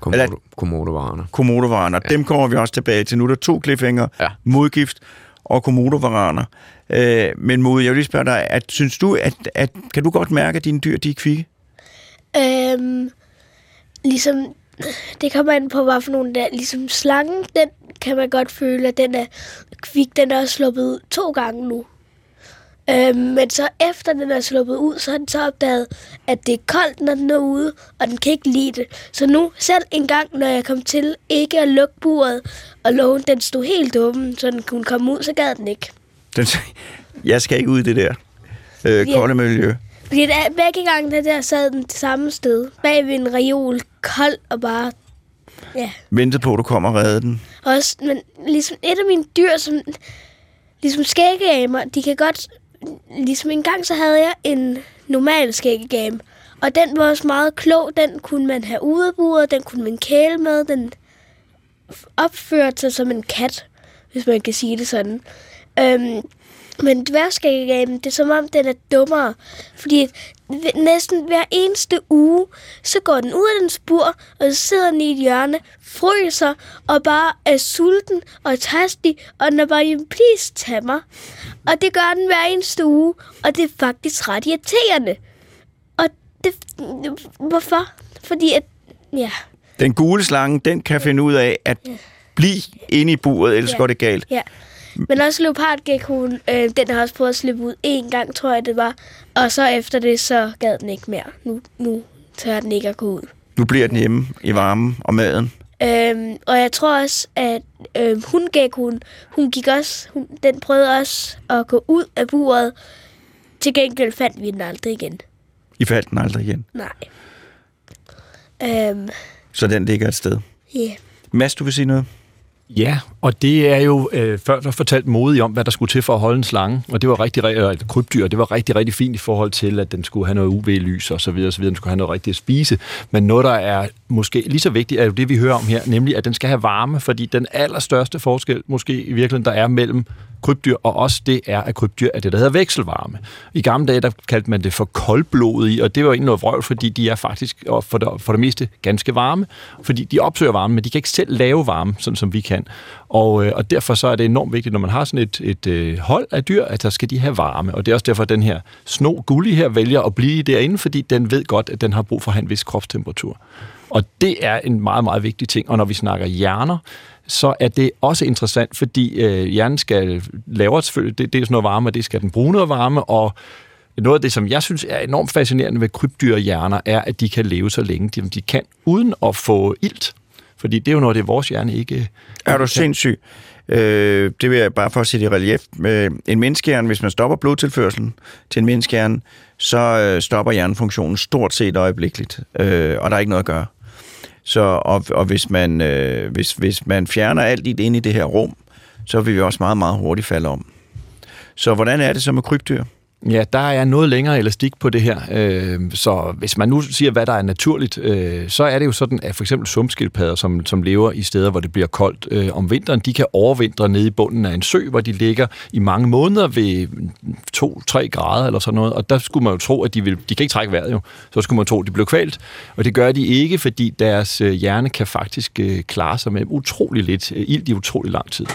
S5: Komodo, komodovarerne.
S2: Komodovaraner. Ja. Dem kommer vi også tilbage til. Nu er der to cliffhanger.
S5: Ja.
S2: Modgift og komodovaraner. Øh, men Mod, jeg vil lige spørge dig, at, synes du, at, at, kan du godt mærke, at dine dyr de er kvikke?
S4: Øhm, ligesom, det kommer an på, hvad for nogle der. Ligesom slangen, den kan man godt føle, at den er kvik. Den er også sluppet ud to gange nu. Øhm, men så efter den er sluppet ud, så har den så opdaget, at det er koldt, når den er ude, og den kan ikke lide det. Så nu, selv en gang, når jeg kom til ikke at lukke buret, og lågen, den stod helt åben, så den kunne komme ud, så gad den ikke.
S2: Den, jeg skal ikke ud i det der øh, kolde miljø.
S4: Fordi der, begge gange der, der sad den det samme sted, bag ved en reol, kold og bare, ja.
S2: Ventede på, at du kommer og redde den.
S4: Også, men ligesom et af mine dyr, som ligesom skæggegamer, de kan godt... Ligesom en gang, så havde jeg en normal skæggegame, og den var også meget klog. Den kunne man have udeburet, den kunne man kæle med, den opførte sig som en kat, hvis man kan sige det sådan. Øhm, men dværgskæggegamen, det er som om, den er dummere. Fordi næsten hver eneste uge, så går den ud af den spur, og så sidder den i et hjørne, fryser, og bare er sulten og tørstig, og den er bare, "Jamen, please, tag mig. Og det gør den hver eneste uge, og det er faktisk ret irriterende. Og det, hvorfor? Fordi at, ja,
S2: Den gule slange, den kan finde ud af at blive inde i buret, ellers
S4: Ja.
S2: går det galt.
S4: Ja. Men også leopardgekkoen, øh, den har også prøvet at slippe ud en gang, tror jeg det var. Og så efter det, så gad den ikke mere. Nu, nu tør den ikke at gå ud.
S2: Nu bliver den hjemme i varmen og maden.
S4: Øhm, og jeg tror også, at øhm, hundgekkoen, hun gik også, hun, den prøvede også at gå ud af buret. Til gengæld fandt vi den aldrig igen.
S2: I faldt den aldrig igen.
S4: Nej. Øhm,
S2: Så den ligger et sted.
S4: yeah.
S2: Mads, du vil sige noget?
S3: Ja, og det er jo, øh, før der fortalt modig om, hvad der skulle til for at holde en slange, og det var rigtig, eller et krybdyr, det var rigtig, rigtig fint i forhold til, at den skulle have noget UV-lys og så videre, så videre, den skulle have noget rigtigt at spise. Men noget, der er måske lige så vigtigt, er jo det, vi hører om her, nemlig, at den skal have varme, fordi den allerstørste forskel, måske i virkeligheden, der er mellem krybdyr, og os, det er, at krybdyr er det, der hedder vekselvarme. I gamle dage, der kaldte man det for koldblodige, og det var egentlig noget vrøvl, fordi de er faktisk for det, for det meste ganske varme, fordi de opsøger varme, men de kan ikke selv lave varme, sådan som vi kan. Og, øh, og derfor så er det enormt vigtigt, når man har sådan et, et øh, hold af dyr, at der skal de have varme. Og det er også derfor, at den her sno gulli her vælger at blive derinde, fordi den ved godt, at den har brug for at have en vis kropstemperatur. Og det er en meget, meget vigtig ting. Og når vi snakker hjerner, så er det også interessant, fordi øh, hjernen skal lave selvfølgelig, det, det er sådan noget varme, og det skal den bruge noget varme, og noget af det, som jeg synes er enormt fascinerende ved krybdyrhjerner, er, at de kan leve så længe de, de kan, uden at få ilt. Fordi det er jo noget, det vores hjerne ikke...
S2: Er du sindssyg? Øh, det vil jeg bare for at sætte i relief. Med en menneskehjerne, hvis man stopper blodtilførselen til en menneskehjerne, så øh, stopper hjernefunktionen stort set øjeblikkeligt, øh, og der er ikke noget at gøre. Så, og, og hvis, man, øh, hvis, hvis man fjerner alt det ind i det her rum, så vil vi også meget, meget hurtigt falde om. Så hvordan er det så med krybdyr?
S3: Ja, der er noget længere elastik på det her. Øh, så hvis man nu siger, hvad der er naturligt, øh, så er det jo sådan, at for eksempel sumpskildpadder, som, som lever i steder, hvor det bliver koldt øh, om vinteren, de kan overvintre nede i bunden af en sø, hvor de ligger i mange måneder ved 2-3 grader eller sådan noget. Og der skulle man jo tro, at de, vil, de kan ikke trække vejret jo. Så skulle man tro, at de blev kvalt. Og det gør de ikke, fordi deres øh, hjerne kan faktisk øh, klare sig med utrolig lidt øh, ild i utrolig lang tid.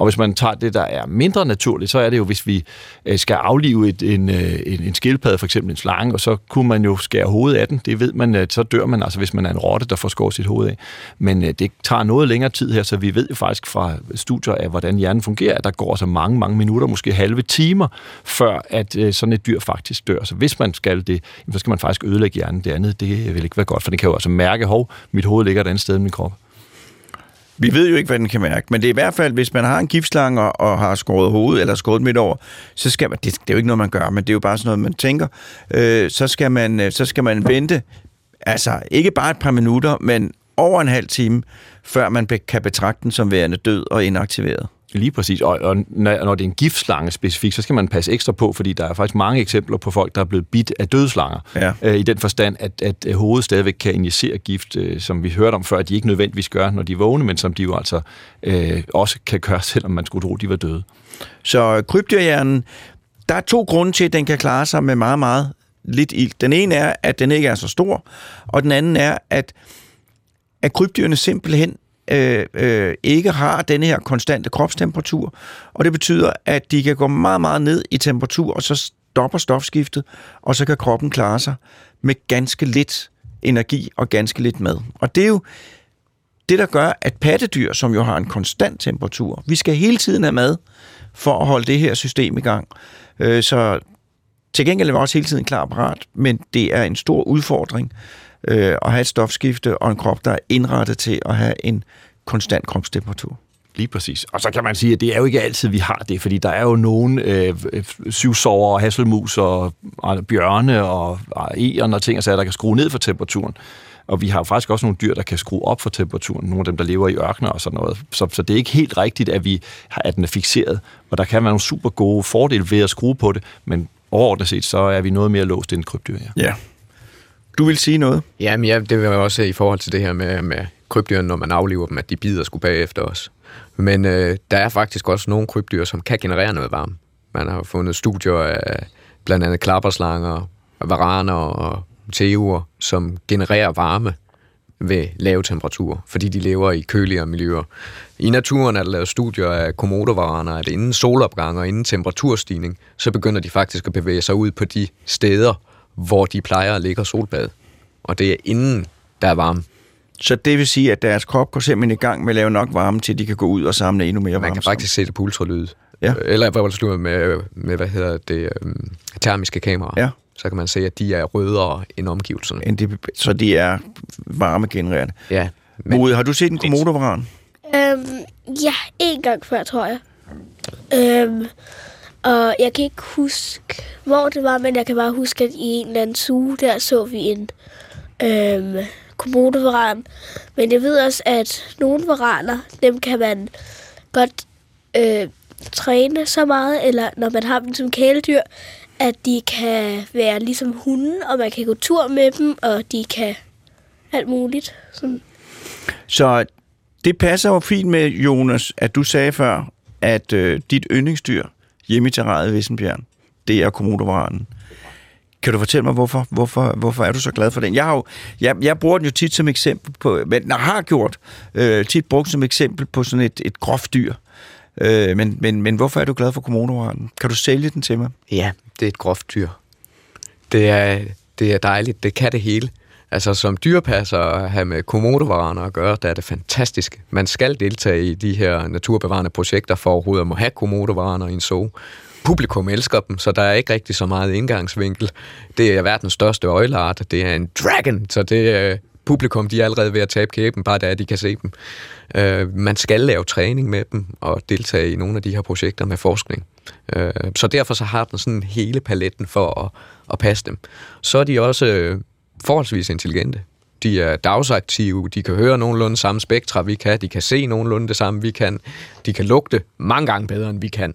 S3: Og hvis man tager det, der er mindre naturligt, så er det jo, hvis vi øh, skal aflive et, en, øh, en, en skildpadde, for eksempel en slange, og så kunne man jo skære hovedet af den. Det ved man, at så dør man, altså hvis man er en rotte, der får skåret sit hoved af. Men øh, det tager noget længere tid her, så vi ved jo faktisk fra studier af, hvordan hjernen fungerer, at der går så mange, mange minutter, måske halve timer, før at sådan et dyr faktisk dør. Så hvis man skal det, så skal man faktisk ødelægge hjernen. Det andet, det vil ikke være godt, for det kan jo altså mærke, hov, mit hoved ligger et andet sted i min krop.
S2: Vi ved jo ikke, hvad den kan mærke, men det er i hvert fald, hvis man har en giftslange og, og har skåret hovedet eller skåret midt over, så skal man, det, det er jo ikke noget, man gør, men det er jo bare sådan noget, man tænker, øh, så, skal man, øh, så skal man vente, altså ikke bare et par minutter, men over en halv time, før man be, kan betragte den som værende død og inaktiveret.
S3: Lige præcis, og, og når det er en giftslange specifikt, så skal man passe ekstra på, fordi der er faktisk mange eksempler på folk, der er blevet bidt af dødslanger. Ja. Øh, I den forstand, at, at hovedet stadigvæk kan injicere gift, øh, som vi hørte om før, at de ikke nødvendigvis gør, når de er vågne, men som de jo altså øh, også kan gøre, selvom man skulle tro, de var døde.
S2: Så krybdyrhjernen, der er to grunde til, at den kan klare sig med meget, meget lidt ild. Den ene er, at den ikke er så stor, og den anden er, at, at krybdyrene simpelthen øh, øh, ikke har denne her konstante kropstemperatur, og det betyder, at de kan gå meget, meget ned i temperatur, og så stopper stofskiftet, og så kan kroppen klare sig med ganske lidt energi og ganske lidt mad. Og det er jo det, der gør, at pattedyr, som jo har en konstant temperatur, vi skal hele tiden have mad for at holde det her system i gang. Øh, så til gengæld er vi også hele tiden klar parat, men det er en stor udfordring øh, at have et stofskifte og en krop, der er indrettet til at have en konstant kropstemperatur.
S3: Lige præcis. Og så kan man sige, at det er jo ikke altid, vi har det, fordi der er jo nogle øh, syvsover, hasselmus og, og bjørne og, og egen og ting, og så der kan skrue ned for temperaturen. Og vi har jo faktisk også nogle dyr, der kan skrue op for temperaturen. Nogle af dem, der lever i ørkener og sådan noget. Så, så det er ikke helt rigtigt, at, vi, at den er fixeret. Og der kan være nogle super gode fordele ved at skrue på det, men overordnet set, så er vi noget mere låst end krybdyr.
S2: Ja. ja. Du vil sige noget?
S5: Jamen ja, det var også i forhold til det her med, med krybdyrene, når man afliver dem, at de bider skulle bagefter os. Men øh, der er faktisk også nogle krybdyr, som kan generere noget varme. Man har fundet studier af blandt andet klapperslanger, varaner og teoer, som genererer varme ved lave temperaturer, fordi de lever i køligere miljøer. I naturen er der lavet studier af komodovaraner, at inden solopgang og inden temperaturstigning, så begynder de faktisk at bevæge sig ud på de steder, hvor de plejer at ligge og solbade. Og det er inden der er varme.
S2: Så det vil sige, at deres krop går simpelthen i gang med at lave nok varme til, at de kan gå ud og samle endnu mere varme.
S5: Man kan faktisk se det på ultralyd. Ja. Eller hvad med, med, hvad hedder det, um, termiske kameraer. Ja. Så kan man se, at de er rødere end omgivelserne. End
S2: de, så de er varmegenererende.
S5: Ja.
S2: Men Mode, har du set en komodovaran?
S4: Øhm, ja, en gang før, tror jeg. Øhm, og jeg kan ikke huske, hvor det var, men jeg kan bare huske, at i en eller anden suge, der så vi en øhm, komodovaran. Men jeg ved også, at nogle varaner, dem kan man godt øh, træne så meget, eller når man har dem som kæledyr, at de kan være ligesom hunden, og man kan gå tur med dem, og de kan alt muligt. Sådan.
S2: Så det passer jo fint med, Jonas, at du sagde før, at øh, dit yndlingsdyr hjemme i terrariet Vissenbjerg. det er komodovaranen. Kan du fortælle mig, hvorfor, hvorfor, hvorfor er du så glad for den? Jeg, har jo, jeg, jeg bruger den jo tit som eksempel på, men jeg har gjort, øh, tit brugt som eksempel på sådan et, et groft dyr. Øh, men, men, men hvorfor er du glad for kommodovaren? Kan du sælge den til mig?
S5: Ja, det er et groft dyr. Det er, det er dejligt. Det kan det hele. Altså som dyrepasser at have med komodovaraner at gøre, der er det fantastisk. Man skal deltage i de her naturbevarende projekter for overhovedet at må have komodovaraner i en zoo publikum elsker dem, så der er ikke rigtig så meget indgangsvinkel. Det er verdens største øjleart, det er en dragon, så det er publikum, de er allerede ved at tabe kæben, bare da de kan se dem. Øh, man skal lave træning med dem og deltage i nogle af de her projekter med forskning. Øh, så derfor så har den sådan hele paletten for at, at passe dem. Så er de også øh, forholdsvis intelligente. De er dagsaktive, de kan høre nogenlunde samme spektra, vi kan, de kan se nogenlunde det samme, vi kan, de kan lugte mange gange bedre, end vi kan.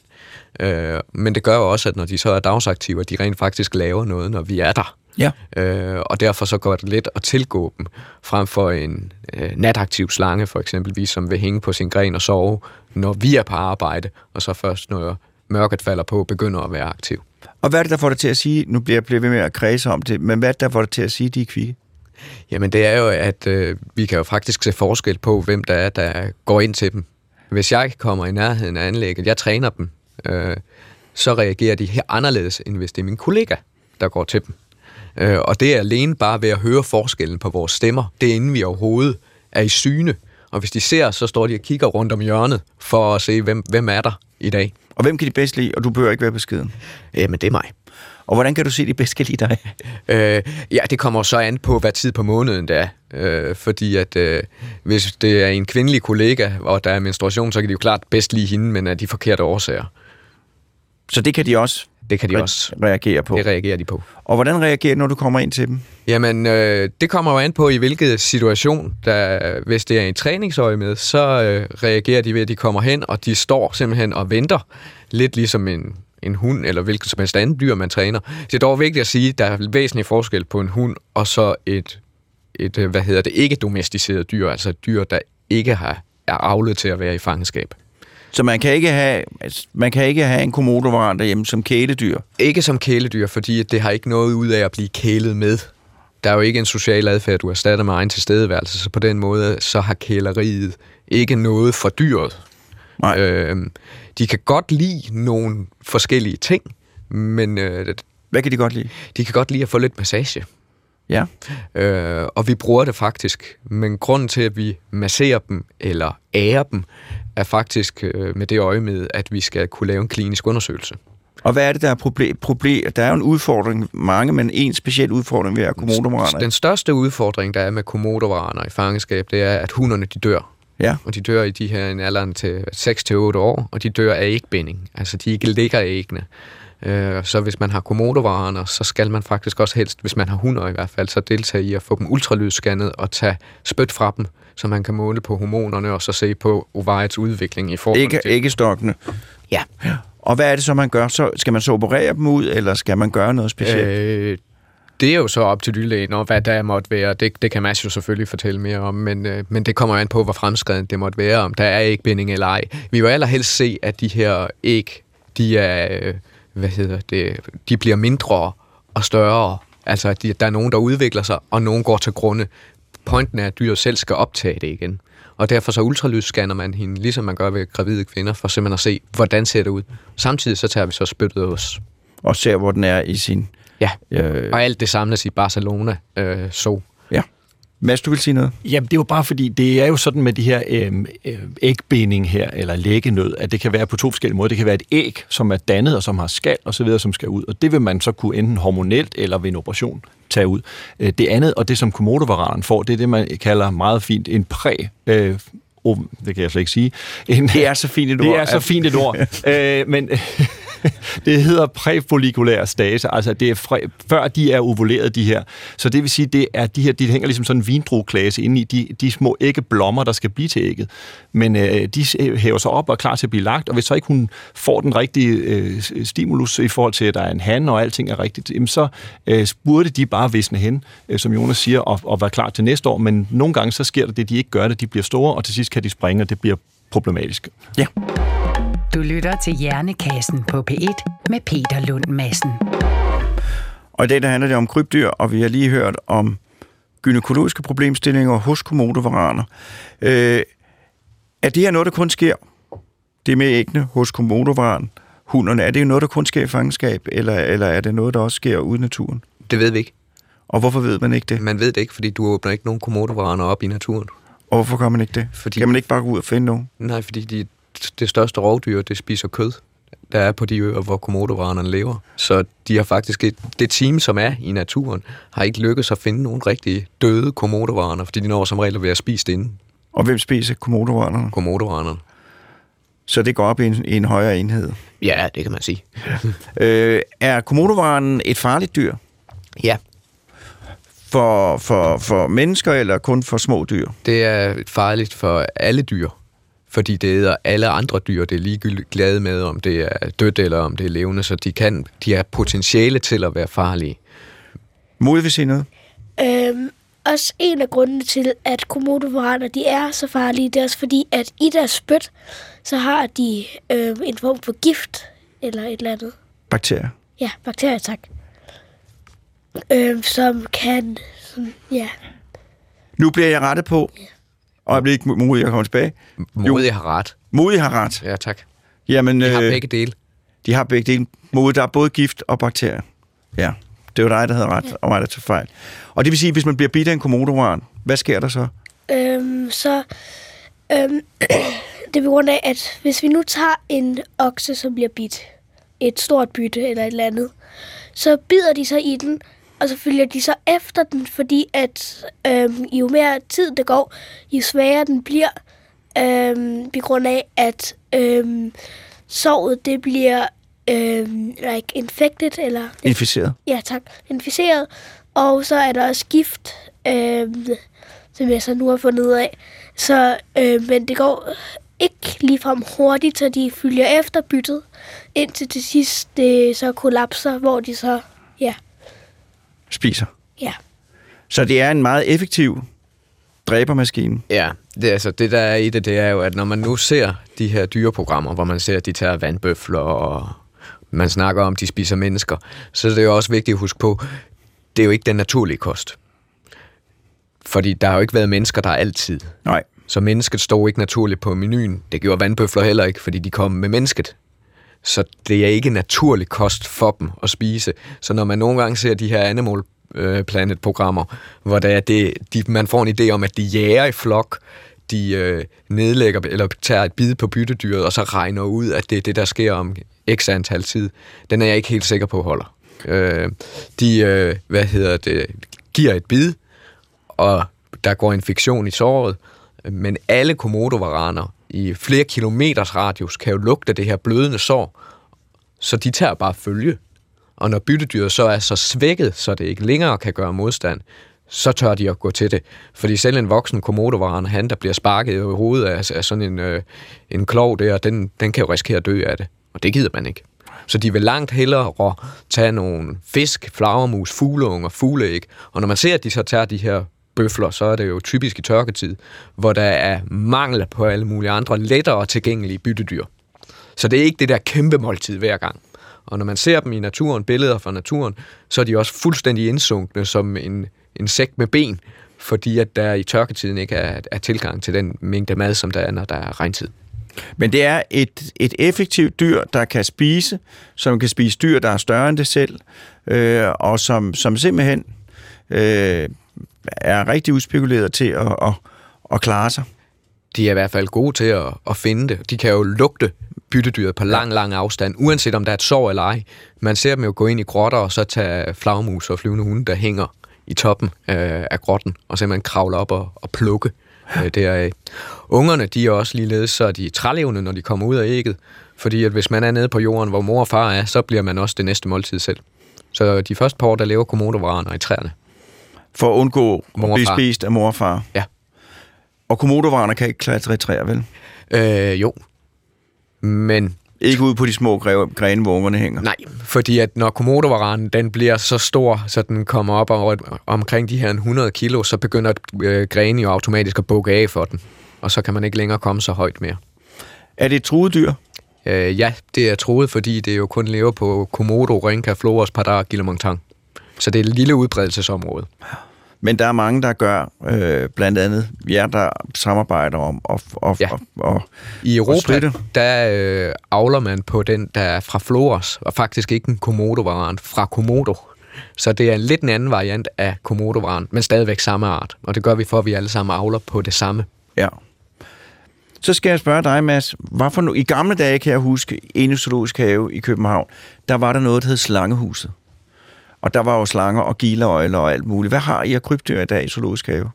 S5: Øh, men det gør jo også, at når de så er dagsaktive, at de rent faktisk laver noget, når vi er der.
S2: Ja.
S5: Øh, og derfor så går det let at tilgå dem, frem for en øh, nataktiv slange for eksempelvis, som vil hænge på sin gren og sove, når vi er på arbejde, og så først når mørket falder på, begynder at være aktiv.
S2: Og hvad er det, der får dig til at sige, nu bliver jeg ved med at kredse om det, men hvad er det, der får dig til at sige, de er kvikke?
S5: Jamen det er jo, at øh, vi kan jo faktisk se forskel på, hvem der er, der går ind til dem. Hvis jeg kommer i nærheden af anlægget, jeg træner dem, øh, så reagerer de her anderledes, end hvis det er min kollega, der går til dem. Øh, og det er alene bare ved at høre forskellen på vores stemmer. Det er inden vi overhovedet er i syne. Og hvis de ser, så står de og kigger rundt om hjørnet for at se, hvem, hvem er der i dag.
S2: Og hvem kan de bedst lide, og du behøver ikke være beskeden?
S5: Jamen, det er mig.
S2: Og hvordan kan du se, de bedst kan lide dig?
S5: Øh, ja, det kommer så an på, hvad tid på måneden det er. Øh, fordi at øh, hvis det er en kvindelig kollega, og der er menstruation, så kan de jo klart bedst lide hende, men af de forkerte årsager.
S2: Så det kan de også
S5: Det kan de også.
S2: reagere på.
S5: Det reagerer de på.
S2: Og hvordan reagerer du, når du kommer ind til dem?
S5: Jamen, øh, det kommer jo an på, i hvilket situation, der, hvis det er en træningsøje med, så øh, reagerer de ved, at de kommer hen, og de står simpelthen og venter, lidt ligesom en, en hund, eller hvilket som helst andet dyr, man træner. Det er dog vigtigt at sige, at der er væsentlig forskel på en hund, og så et, et øh, hvad hedder det, ikke domesticeret dyr, altså et dyr, der ikke har, er avlet til at være i fangenskab.
S2: Så man kan ikke have, altså, man kan ikke have en komodovaran derhjemme som kæledyr.
S5: Ikke som kæledyr, fordi det har ikke noget ud af at blive kælet med. Der er jo ikke en social adfærd, du erstatter med egen tilstedeværelse, så på den måde, så har kæleriet ikke noget for dyret.
S2: Nej.
S5: Øh, de kan godt lide nogle forskellige ting, men øh,
S2: Hvad kan de godt lide?
S5: de kan godt lide at få lidt massage.
S2: Ja.
S5: Øh, og vi bruger det faktisk, men grunden til, at vi masserer dem eller ærer dem, er faktisk øh, med det øje med, at vi skal kunne lave en klinisk undersøgelse.
S2: Og hvad er det, der er problem? problem? Der er jo en udfordring, mange, men en speciel udfordring ved at.
S5: Den største udfordring, der er med komodovaraner i fangenskab, det er, at hunderne de dør.
S2: Ja.
S5: Og de dør i de her en alderen til 6-8 år, og de dør af ægbinding. Altså, de ikke ligger æggene. Øh, Så hvis man har komodovaraner, så skal man faktisk også helst, hvis man har hunder i hvert fald, så deltage i at få dem ultralydsscannet og tage spyt fra dem, så man kan måle på hormonerne og så se på ovariets udvikling i forhold
S2: Ikke,
S5: til...
S2: ikke stokkene.
S5: Ja.
S2: Og hvad er det så, man gør? Så skal man så operere dem ud, eller skal man gøre noget specielt? Øh,
S5: det er jo så op til dyrlægen, og hvad der måtte være. Det, det kan Mads jo selvfølgelig fortælle mere om, men, øh, men det kommer an på, hvor fremskreden det måtte være, om der er ægbinding eller ej. Vi vil allerhelst se, at de her æg, de er, øh, hvad hedder det, de bliver mindre og større. Altså, at de, der er nogen, der udvikler sig, og nogen går til grunde. Pointen er, at dyret selv skal optage det igen. Og derfor så ultralydsscanner man hende, ligesom man gør ved gravide kvinder, for simpelthen at se, hvordan ser det ud. Samtidig så tager vi så spyttet os.
S2: Og ser, hvor den er i sin...
S5: Ja,
S2: Øh,
S5: og alt det samles i Barcelona øh, så.
S2: ja. Mads, du vil sige noget?
S3: Jamen, det er jo bare fordi, det er jo sådan med de her øh, øh, ægbinding her, eller læggenød, at det kan være på to forskellige måder. Det kan være et æg, som er dannet og som har skal og så videre, som skal ud. Og det vil man så kunne enten hormonelt eller ved en operation tage ud. Øh, Det andet, og det som komodovaraneren får, det er det, man kalder meget fint en præ... Øh, det kan jeg slet ikke sige. En,
S2: Det er så fint et
S3: det
S2: ord.
S3: er så fint et ord. øh, men det hedder præfollikulær stase, altså det er fræ, før de er ovuleret, de her. Så det vil sige, det er de her, de hænger ligesom sådan en vindrueklase inde i de, de små æggeblommer, der skal blive til ægget. Men øh, de øh, hæver sig op og er klar til at blive lagt, og hvis så ikke hun får den rigtige øh, stimulus i forhold til, at der er en han og alting er rigtigt, jamen så øh, burde de bare visne hen, øh, som Jonas siger, og, og være klar til næste år. Men nogle gange så sker der det, de ikke gør det, de bliver store, og til sidst kan de springe, og det bliver problematisk.
S2: Ja.
S1: Du lytter til Hjernekassen på P1 med Peter Lund Madsen.
S2: Og i dag der handler det om krybdyr, og vi har lige hørt om gynækologiske problemstillinger hos komodovaraner. Øh, er det her noget, der kun sker? Det med æggene hos komodovaran, hunderne, er det jo noget, der kun sker i fangenskab, eller, eller er det noget, der også sker ude i naturen?
S5: Det ved vi ikke.
S2: Og hvorfor ved man ikke det?
S5: Man ved det ikke, fordi du åbner ikke nogen komodovaraner op i naturen.
S2: Og hvorfor gør man ikke det?
S5: Fordi-
S2: Kan man ikke bare gå ud og finde nogen?
S5: Nej, fordi de, det største rovdyr, det spiser kød. der er på de øer, hvor komodovaranerne lever. Så de har faktisk et, det team, som er i naturen, har ikke lykkes at finde nogen rigtig døde komodovaraner, fordi de når som regel at være spist inden
S2: Og hvem spiser komodovarerne?
S5: komodovaranerne.
S2: Så det går op i en, i en højere enhed.
S5: Ja, det kan man sige.
S2: Øh, er komodovaren et farligt dyr
S5: Ja,
S2: for, for, for mennesker eller kun for små dyr?
S5: det er farligt for alle dyr, fordi det æder alle andre dyr. Det er ligegyldigt glade med, om det er dødt eller om det er levende, så de, kan, de er potentiale til at være farlige.
S2: Mod vil sige noget?
S4: Øhm, også en af grundene til, at komodovaraner de er så farlige, det er også fordi, at i deres spyt, så har de øhm, en form for gift, eller et eller andet.
S2: Bakterier.
S4: Ja, bakterier, tak. Øhm, som kan, som, ja,
S2: Nu bliver jeg rettet på. Og jeg bliver ikke modig at komme tilbage.
S5: Modig har ret.
S2: Modig har ret.
S5: Ja, tak.
S2: Jamen,
S5: De har
S2: øh,
S5: begge dele.
S2: de har begge dele. Modig, der er både gift og bakterier. Ja, det var dig, der havde ret, og mig, der tog fejl. Og det vil sige, hvis man bliver bidt af en komodovaran, hvad sker der så?
S4: Øhm, så øhm, det er på grund af, at hvis vi nu tager en okse, som bliver bidt, et stort bytte eller et eller andet, så bider de så i den, og så følger de så efter den, fordi at øhm, jo mere tid det går, jo sværere den bliver, øhm, på grund af, at øhm, sovet det bliver øhm, like infected, eller
S2: Inficeret.
S4: Ja, tak. Inficeret. Og så er der også gift, øh, som jeg så nu har fundet ud af. Så, øh, men det går ikke ligefrem hurtigt, så de følger efter byttet, indtil til sidst det så kollapser, hvor de så, ja,
S2: Spiser.
S4: ja.
S2: Så det er en meget effektiv dræbermaskine.
S5: Ja, det, altså, det der er i det, det er jo, at når man nu ser de her dyreprogrammer, hvor man ser, at de tager vandbøfler, og man snakker om, at de spiser mennesker, så er det jo også vigtigt at huske på, det er jo ikke den naturlige kost. Fordi der har jo ikke været mennesker der altid.
S2: Nej.
S5: Så mennesket står ikke naturligt på menuen. Det gjorde vandbøfler heller ikke, fordi de kom med mennesket. Så det er ikke naturlig kost for dem at spise. Så når man nogle gange ser de her Animal øh, Planet-programmer, hvor der er det, de, man får en idé om, at de jager i flok, de øh, nedlægger eller tager et bid på byttedyret, og så regner ud, at det er det, der sker om x antal tid. Den er jeg ikke helt sikker på holder. Øh, de, øh, hvad hedder det, giver et bid, og der går infektion i såret, men alle komodovaraner i flere kilometers radius kan jo lugte det her blødende sår, så de tager bare følge. Og når byttedyret så er så svækket, så det ikke længere kan gøre modstand, så tør de at gå til det. Fordi selv en voksen komodovarane, han der bliver sparket i hovedet af, af sådan en, øh, en klov der, den, den kan jo risikere at dø af det. Og det gider man ikke. Så de vil langt hellere tage nogle fisk, flagermus, fugleunger, fugleæg. Og når man ser, at de så tager de her bøfler, så er det jo typisk i tørketid, hvor der er mangel på alle mulige andre lettere tilgængelige byttedyr. Så det er ikke det der kæmpe måltid hver gang. Og når man ser dem i naturen, billeder fra naturen, så er de også fuldstændig indsunkne som en, en sæk med ben, fordi at der i tørketiden ikke er, er tilgang til den mængde mad, som der er, når der er regntid.
S2: Men det er et, et effektivt dyr, der kan spise, som kan spise dyr, der er større end det selv, øh, og som, som simpelthen øh, er rigtig udspekuleret til at, at, at klare sig.
S5: De er i hvert fald gode til at, at finde det. De kan jo lugte byttedyret på lang, lang afstand, uanset om der er et sår eller ej. Man ser dem jo gå ind i grotter og så tage flagmus og flyvende hunde, der hænger i toppen øh, af grotten, og simpelthen kravle op og, og plukke øh, deraf. Ungerne, de er også ligeledes, så er de trælevende, når de kommer ud af ægget, fordi at hvis man er nede på jorden, hvor mor og far er, så bliver man også det næste måltid selv. Så de første par år, der lever komodovaraner i træerne.
S2: For at undgå at blive spist af mor og far.
S5: Ja.
S2: Og komodovaraner kan ikke klatre i træer, vel?
S5: Øh, jo. Men
S2: Ikke ud på de små gre- grene, hvor ungerne hænger.
S5: Nej, fordi at når komodovaranen den bliver så stor, så den kommer op over, omkring de her 100 kilo, så begynder øh, grene jo automatisk at bukke af for den. Og så kan man ikke længere komme så højt mere.
S2: Er det et truet dyr?
S5: Øh, ja, det er troet, fordi det jo kun lever på Komodo, Rinca, Flores, Padar og Gillemongtang. Så det er et lille udbredelsesområde.
S2: Men der er mange, der gør, øh, blandt andet jer, der samarbejder om at og,
S5: Ja.
S2: og, og,
S5: I Europa,
S2: støtte.
S5: der øh, avler man på den, der er fra Flores, og faktisk ikke en komodovaran, fra Komodo. Så det er en lidt en anden variant af komodovaran, men stadigvæk samme art. Og det gør vi for, at vi alle sammen avler på det samme.
S2: ja. Så skal jeg spørge dig, Mads. Hvorfor nu? I gamle dage kan jeg huske, inde i Zoologisk Have i København, der var der noget, der hed Slangehuset. Og der var jo slanger og gildeøjler og alt muligt. Hvad har I af krybdyr i dag i Zoologisk Have?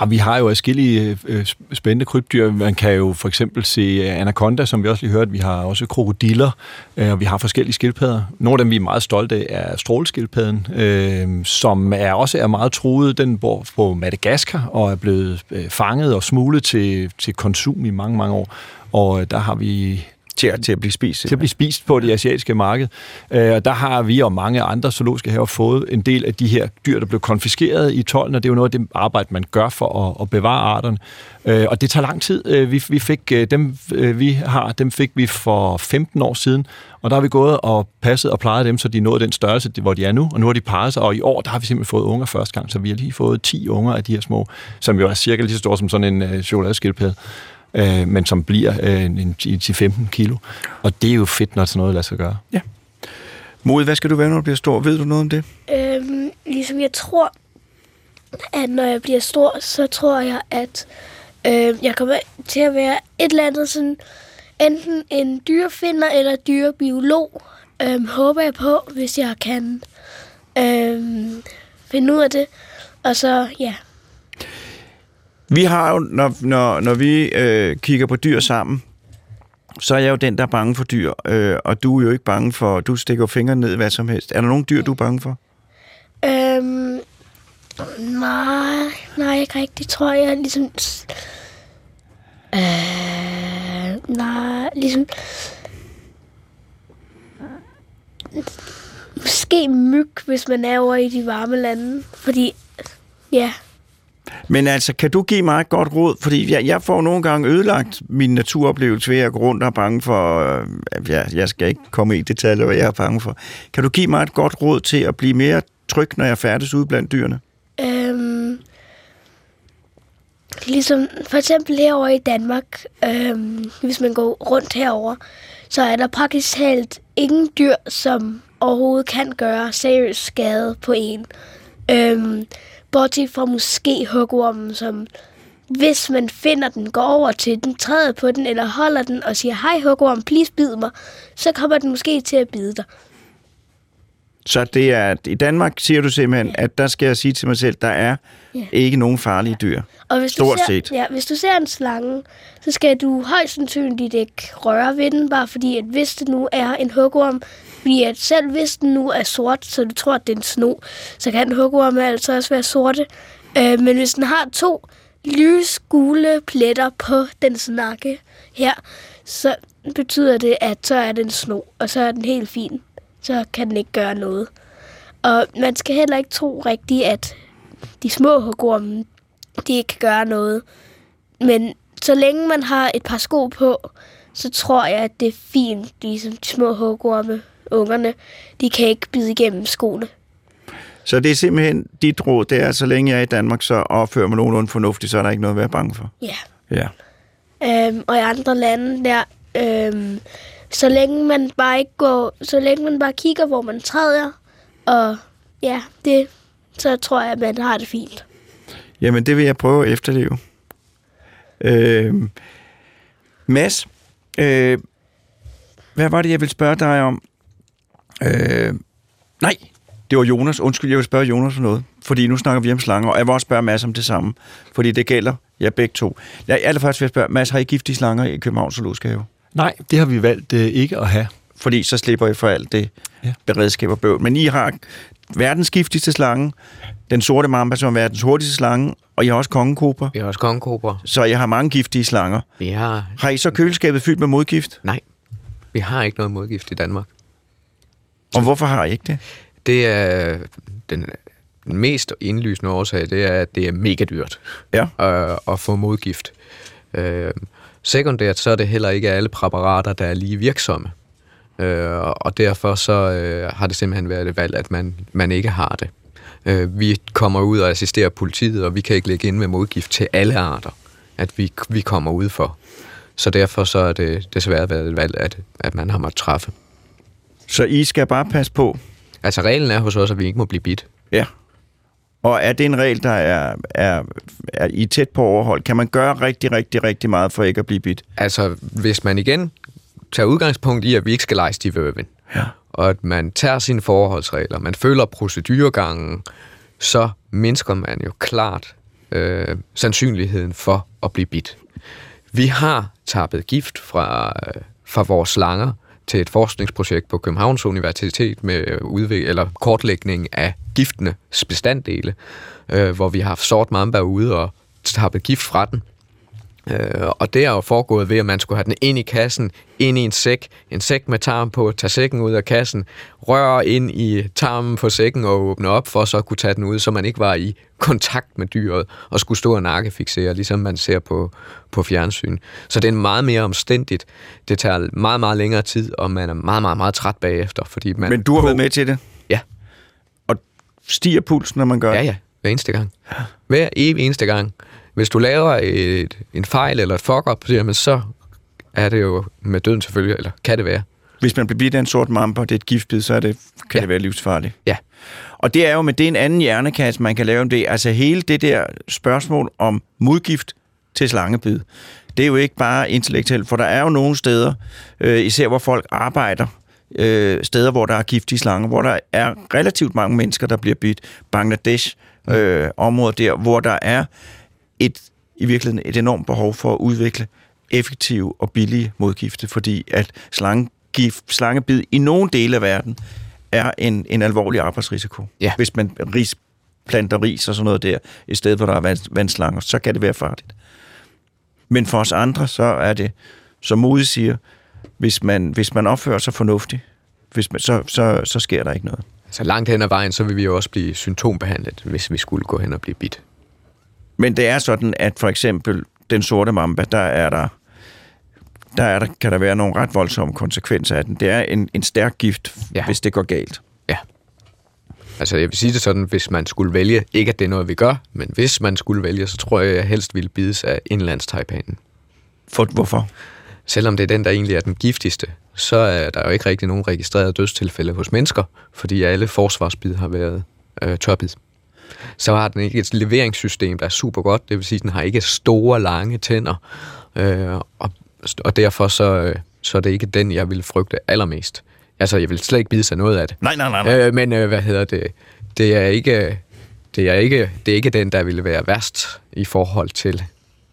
S3: Ja, vi har jo forskellige øh, øh spændende krybdyr. Man kan jo for eksempel se øh, anaconda, som vi også lige hørte. Vi har også krokodiller, øh, og vi har forskellige skildpadder. Nogle af dem, vi er meget stolte af, er stråleskildpadden, øh, som er også er meget truet. Den bor på Madagaskar og er blevet øh, fanget og smuglet til, til konsum i mange, mange år. Og der har vi
S2: til at, til at blive spist.
S3: Til at blive spist på det asiatiske marked. Øh, og der har vi og mange andre zoologiske haver fået en del af de her dyr, der blev konfiskeret i tolden, og det er jo noget af det arbejde, man gør for at, at bevare arterne. Øh, og det tager lang tid. Øh, vi, vi fik dem, vi har, dem fik vi for 15 år siden, og der har vi gået og passet og plejet dem, så de nåede den størrelse, hvor de er nu, og nu har de parret sig, og i år der har vi simpelthen fået unger første gang, så vi har lige fået 10 unger af de her små, som jo er cirka lige så store som sådan en chokoladeskildpadde øh, men som bliver øh, en, til 15 kilo. Og det er jo fedt, når sådan noget lader sig gøre.
S2: Ja. Mod, hvad skal du være, når du bliver stor? Ved du noget om det?
S4: Øhm, ligesom jeg tror, at når jeg bliver stor, så tror jeg, at øh, jeg kommer til at være et eller andet sådan, enten en dyrefinder eller dyrebiolog. Øh, håber jeg på, hvis jeg kan øh, finde ud af det. Og så, ja,
S2: vi har jo, når, når, når vi øh, kigger på dyr sammen, så er jeg jo den, der er bange for dyr. Øh, og du er jo ikke bange for, du stikker fingrene ned hvad som helst. Er der nogle dyr, du er bange for?
S4: Øhm, nej, nej, ikke rigtigt, tror jeg. Ligesom, øh, nej, ligesom, måske myg, hvis man er over i de varme lande. Fordi, ja,
S2: men altså, kan du give mig et godt råd? Fordi jeg, jeg får nogle gange ødelagt min naturoplevelse ved at gå rundt og er bange for... Øh, ja, jeg skal ikke komme i detaljer, hvad jeg er bange for. Kan du give mig et godt råd til at blive mere tryg, når jeg færdes ude blandt dyrene?
S4: Øhm, ligesom for eksempel herover i Danmark, øhm, hvis man går rundt herover, så er der praktisk talt ingen dyr, som overhovedet kan gøre seriøs skade på en. Øhm, Bortset fra måske hugormen, som hvis man finder den, går over til den, træder på den, eller holder den og siger, hej hugorm, please bid mig, så kommer den måske til at bide dig.
S2: Så det er, i Danmark siger du simpelthen, ja. at der skal jeg sige til mig selv, der er ja. ikke nogen farlige dyr.
S4: Og hvis
S2: Stort
S4: du ser,
S2: set.
S4: Ja, hvis du ser en slange, så skal du højst sandsynligt ikke røre ved den, bare fordi, at hvis det nu er en hugorm, fordi at selv hvis den nu er sort, så du tror, at det er en sno, så kan hugorme altså også være sorte. Øh, men hvis den har to lysgule pletter på den snakke her, så betyder det, at så er den sno, og så er den helt fin. Så kan den ikke gøre noget. Og man skal heller ikke tro rigtigt, at de små hugorme, de ikke kan gøre noget. Men så længe man har et par sko på, så tror jeg, at det er fint, ligesom de små hugorme ungerne, de kan ikke bide igennem skoene.
S2: Så det er simpelthen dit råd, det er, så længe jeg er i Danmark, så opfører man nogenlunde fornuftigt, så er der ikke noget at være bange for.
S4: Ja.
S2: Ja.
S4: Øhm, og i andre lande der, øhm, så længe man bare ikke går, så længe man bare kigger, hvor man træder, og ja, det, så tror jeg, at man har det fint.
S2: Jamen, det vil jeg prøve at efterleve. Øhm, Mads, øh, hvad var det, jeg ville spørge dig om? Øh, nej, det var Jonas. Undskyld, jeg vil spørge Jonas for noget. Fordi nu snakker vi om slanger, og jeg vil også spørge Mads om det samme. Fordi det gælder jer begge to. Jeg allerførst vil jeg spørge, Mads, har I giftige slanger i Københavns Zoologiske Have?
S3: Nej, det har vi valgt øh, ikke at have.
S2: Fordi så slipper I for alt det ja. beredskab og bøvl. Men I har verdens giftigste slange, den sorte mamba, som er verdens hurtigste slange, og I har også kongekobra.
S5: Vi har også kongekobra.
S2: Så I har mange giftige slanger.
S5: Vi har...
S2: Har I så køleskabet fyldt med modgift?
S5: Nej, vi har ikke noget modgift i Danmark.
S2: Og hvorfor har I ikke det?
S5: Det er den, mest indlysende årsag, det er, at det er mega dyrt
S2: ja.
S5: at, at få modgift. Øh, sekundært, så er det heller ikke alle præparater, der er lige virksomme. Øh, og derfor så øh, har det simpelthen været et valg, at man, man ikke har det. Øh, vi kommer ud og assisterer politiet, og vi kan ikke lægge ind med modgift til alle arter, at vi, vi kommer ud for. Så derfor så er det desværre været et valg, at, at man har måttet træffe.
S2: Så I skal bare passe på?
S5: Altså reglen er hos os, at vi ikke må blive bit.
S2: Ja. Og er det en regel, der er, er, er i tæt på overhold? Kan man gøre rigtig, rigtig, rigtig meget for ikke at blive bidt?
S5: Altså, hvis man igen tager udgangspunkt i, at vi ikke skal lege Steve Irwin,
S2: Ja.
S5: og at man tager sine forholdsregler, man følger proceduregangen, så mindsker man jo klart øh, sandsynligheden for at blive bidt. Vi har tappet gift fra, øh, fra vores slanger til et forskningsprojekt på Københavns Universitet med udvik- eller kortlægning af giftenes bestanddele, øh, hvor vi har haft sort mamba ude og tappet gift fra den. Øh, og det er jo foregået ved, at man skulle have den ind i kassen, ind i en sæk, en sæk med tarm på, tage sækken ud af kassen, røre ind i tarmen på sækken og åbne op, for så at kunne tage den ud, så man ikke var i kontakt med dyret og skulle stå og nakkefixere, ligesom man ser på, på fjernsyn. Så det er meget mere omstændigt. Det tager meget, meget længere tid, og man er meget, meget, meget træt bagefter, fordi man...
S2: Men du har været med til det?
S5: Ja.
S2: Og stiger pulsen, når man gør
S5: Ja,
S2: det?
S5: ja. Hver eneste gang. Hver evig eneste gang. Hvis du laver et, en fejl eller et fuck-up, så er det jo med døden selvfølgelig, eller kan det være.
S2: Hvis man bliver bidt af en sort mamba, og det er et giftbid, så er det, kan ja. Det være livsfarligt.
S5: Ja.
S2: Og det er jo med det en anden hjernekasse, man kan lave om det. Altså hele det der spørgsmål om modgift til slangebid, det er jo ikke bare intellektuelt, for der er jo nogle steder, øh, især hvor folk arbejder, øh, steder, hvor der er giftige slanger, hvor der er relativt mange mennesker, der bliver bidt. Bangladesh, øh, områder der, hvor der er et, i virkeligheden et enormt behov for at udvikle effektive og billige modgifte, fordi at slangegift, slangebid i nogle dele af verden er en, en alvorlig arbejdsrisiko.
S5: Ja.
S2: Hvis man ris, planter ris og sådan noget der, i stedet hvor der er vand, vandslanger, så kan det være farligt. Men for os andre, så er det, som Mode siger, hvis man, hvis man opfører sig fornuftigt, hvis man, så, så, så sker der ikke noget.
S5: Så langt hen ad vejen, så vil vi jo også blive symptombehandlet, hvis vi skulle gå hen og blive bidt.
S2: Men det er sådan, at for eksempel den sorte mamba, der er der, der, er der kan der være nogle ret voldsomme konsekvenser af den. Det er en, en stærk gift, ja. Hvis det går galt.
S5: Ja. Altså, jeg vil sige det sådan, hvis man skulle vælge, ikke at det er noget, vi gør, men hvis man skulle vælge, så tror jeg, at jeg helst ville bides af indlandstaipanen.
S2: For, hvorfor?
S5: Selvom det er den, der egentlig er den giftigste, så er der jo ikke rigtig nogen registrerede dødstilfælde hos mennesker, fordi alle forsvarsbid har været øh, tørbid. Så har den ikke et leveringssystem, der er super godt, det vil sige, at den har ikke store, lange tænder, øh, og, og derfor så, øh, så er det ikke den, jeg vil frygte allermest. Altså, jeg vil slet ikke bide sig noget af det.
S2: Nej, nej, nej. nej.
S5: Øh, men øh, hvad hedder det? Det er ikke det er ikke det er ikke den der ville være værst i forhold til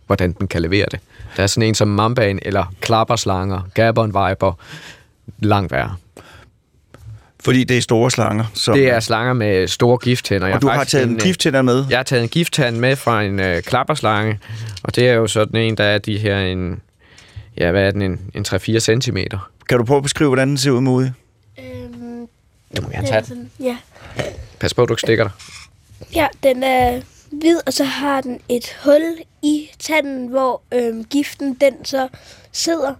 S5: hvordan den kan levere det. Der er sådan en som mambaen eller klapperslanger, gabbon viper langt værre.
S2: Fordi det er store slanger. Som,
S5: Det er slanger med store gifttænder. Jeg
S2: og du har taget en
S5: øh,
S2: gifttænder med.
S5: Jeg har taget en gifttand med fra en øh, klapperslange, og det er jo sådan en, der er de her en, ja, hvad er den, en, en 3-4 centimeter.
S2: Kan du prøve at beskrive, hvordan den ser ud, Mode?
S4: Øhm,
S5: Du må gerne
S4: den
S5: tage
S4: er
S5: den.
S4: ja.
S5: Pas på, du ikke stikker dig.
S4: ja, den er hvid, og så har den et hul i tanden, hvor øhm, giften den så sidder.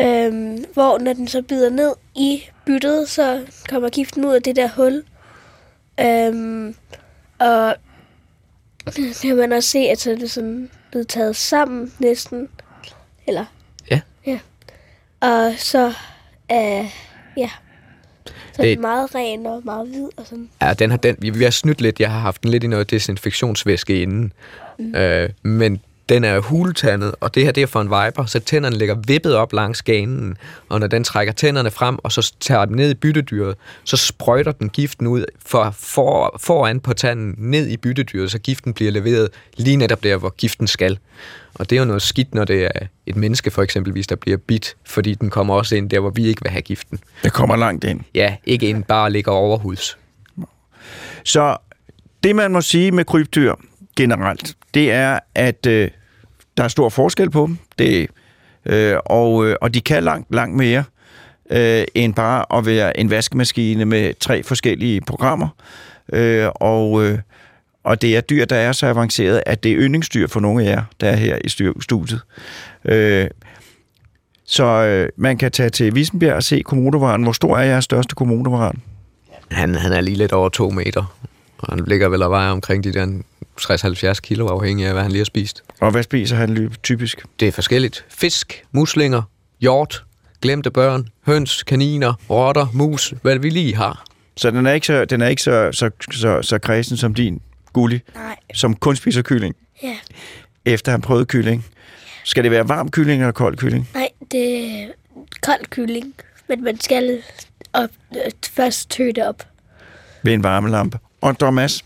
S4: Øhm, hvor når den så bider ned i byttet, så kommer giften ud af det der hul. Øhm, og kan man også se, at så er det sådan blevet taget sammen næsten. Eller?
S5: Ja.
S4: Ja. Og så er, ja, så er
S5: Det-
S4: meget ren og meget hvid og sådan.
S5: Ja, den har den, vi, vi har snydt lidt. Jeg har haft den lidt i noget desinfektionsvæske inden. Mm. Øh, men den er huletandet, og det her det er for en viper, så tænderne ligger vippet op langs ganen, og når den trækker tænderne frem, og så tager dem ned i byttedyret, så sprøjter den giften ud for, for, foran på tanden ned i byttedyret, så giften bliver leveret lige netop der, hvor giften skal. Og det er jo noget skidt, når det er et menneske for eksempelvis, der bliver bit, fordi den kommer også ind der, hvor vi ikke vil have giften.
S2: Det kommer langt ind.
S5: Ja, ikke ind bare ligger overhuds.
S2: Så det, man må sige med krybdyr generelt, det er, at øh, der er stor forskel på dem. Det, øh, og, øh, og de kan langt, langt mere øh, end bare at være en vaskemaskine med tre forskellige programmer. Øh, og, øh, og det er dyr, der er så avanceret, at det er yndlingsdyr for nogle af jer, der er her i studiet. Øh, så øh, man kan tage til Visenbjerg og se kommodovaren. Hvor stor er jeres største kommodovaren?
S5: Han, han er lige lidt over to meter, og han ligger vel og vejer omkring de der 60-70 kilo, afhængig af, hvad han lige har spist.
S2: Og hvad spiser han løb typisk?
S5: Det er forskelligt. Fisk, muslinger, hjort, glemte børn, høns, kaniner, rotter, mus, hvad vi lige har.
S2: Så den er ikke så, den er ikke så, så, så, så kredsen som din Gulli,
S4: Nej.
S2: som kun spiser kylling,
S4: Ja.
S2: efter han prøvet kylling. Skal det være varm kylling eller kold kylling?
S4: Nej, det er kold kylling. Men man skal op, øh, først tø det op.
S2: Ved en varmelampe. Og Thomas,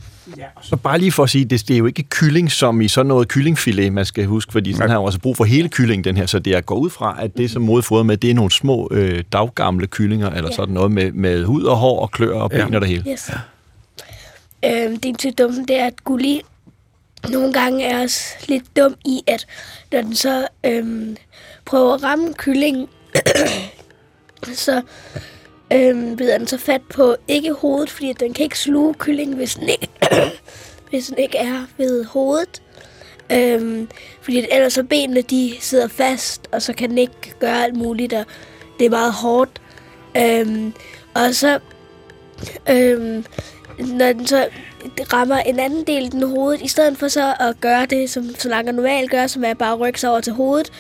S3: Så bare lige for at sige, det, det er jo ikke kylling som i sådan noget kyllingfilet, man skal huske, fordi den har jo også brug for hele kyllingen, den her, så det er går ud fra, at det, som mode fodrer med, det er nogle små øh, daggamle kyllinger, eller
S4: Ja.
S3: sådan noget med, med hud og hår og klør og ben
S2: Ja.
S3: og det hele.
S4: Yes. Øhm, det er til dumme, det er, at Gulli nogle gange er også lidt dum i, at når den så øhm, prøver at ramme kyllingen, så øhm, bider den så fat på ikke hovedet, fordi den kan ikke sluge kyllingen, hvis den ikke, hvis den ikke er ved hovedet. Øhm, fordi at ellers så benene de sidder fast, og så kan den ikke gøre alt muligt, og det er meget hårdt. Øhm, og så øhm, når den så rammer en anden del af den hovedet, i stedet for så at gøre det, som slanger normalt gør, som er bare at rykke sig over til hovedet,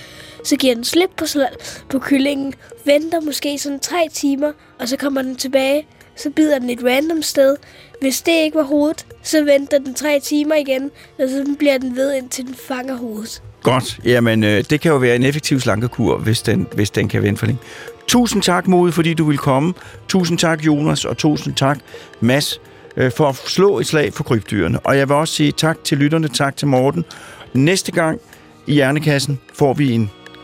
S4: så giver den slip på, sl- på kyllingen, venter måske sådan tre timer, og så kommer den tilbage, så bider den et random sted. Hvis det ikke var hovedet, så venter den tre timer igen, og så bliver den ved, indtil den fanger hovedet.
S2: godt. Jamen, øh, det kan jo være en effektiv slankekur, hvis den, hvis den kan vende for længe. Tusind tak, Mode, fordi du vil komme. Tusind tak, Jonas, og tusind tak, Mads, øh, for at slå et slag for krybdyrene. Og jeg vil også sige tak til lytterne, tak til Morten. Næste gang i Hjernekassen får vi en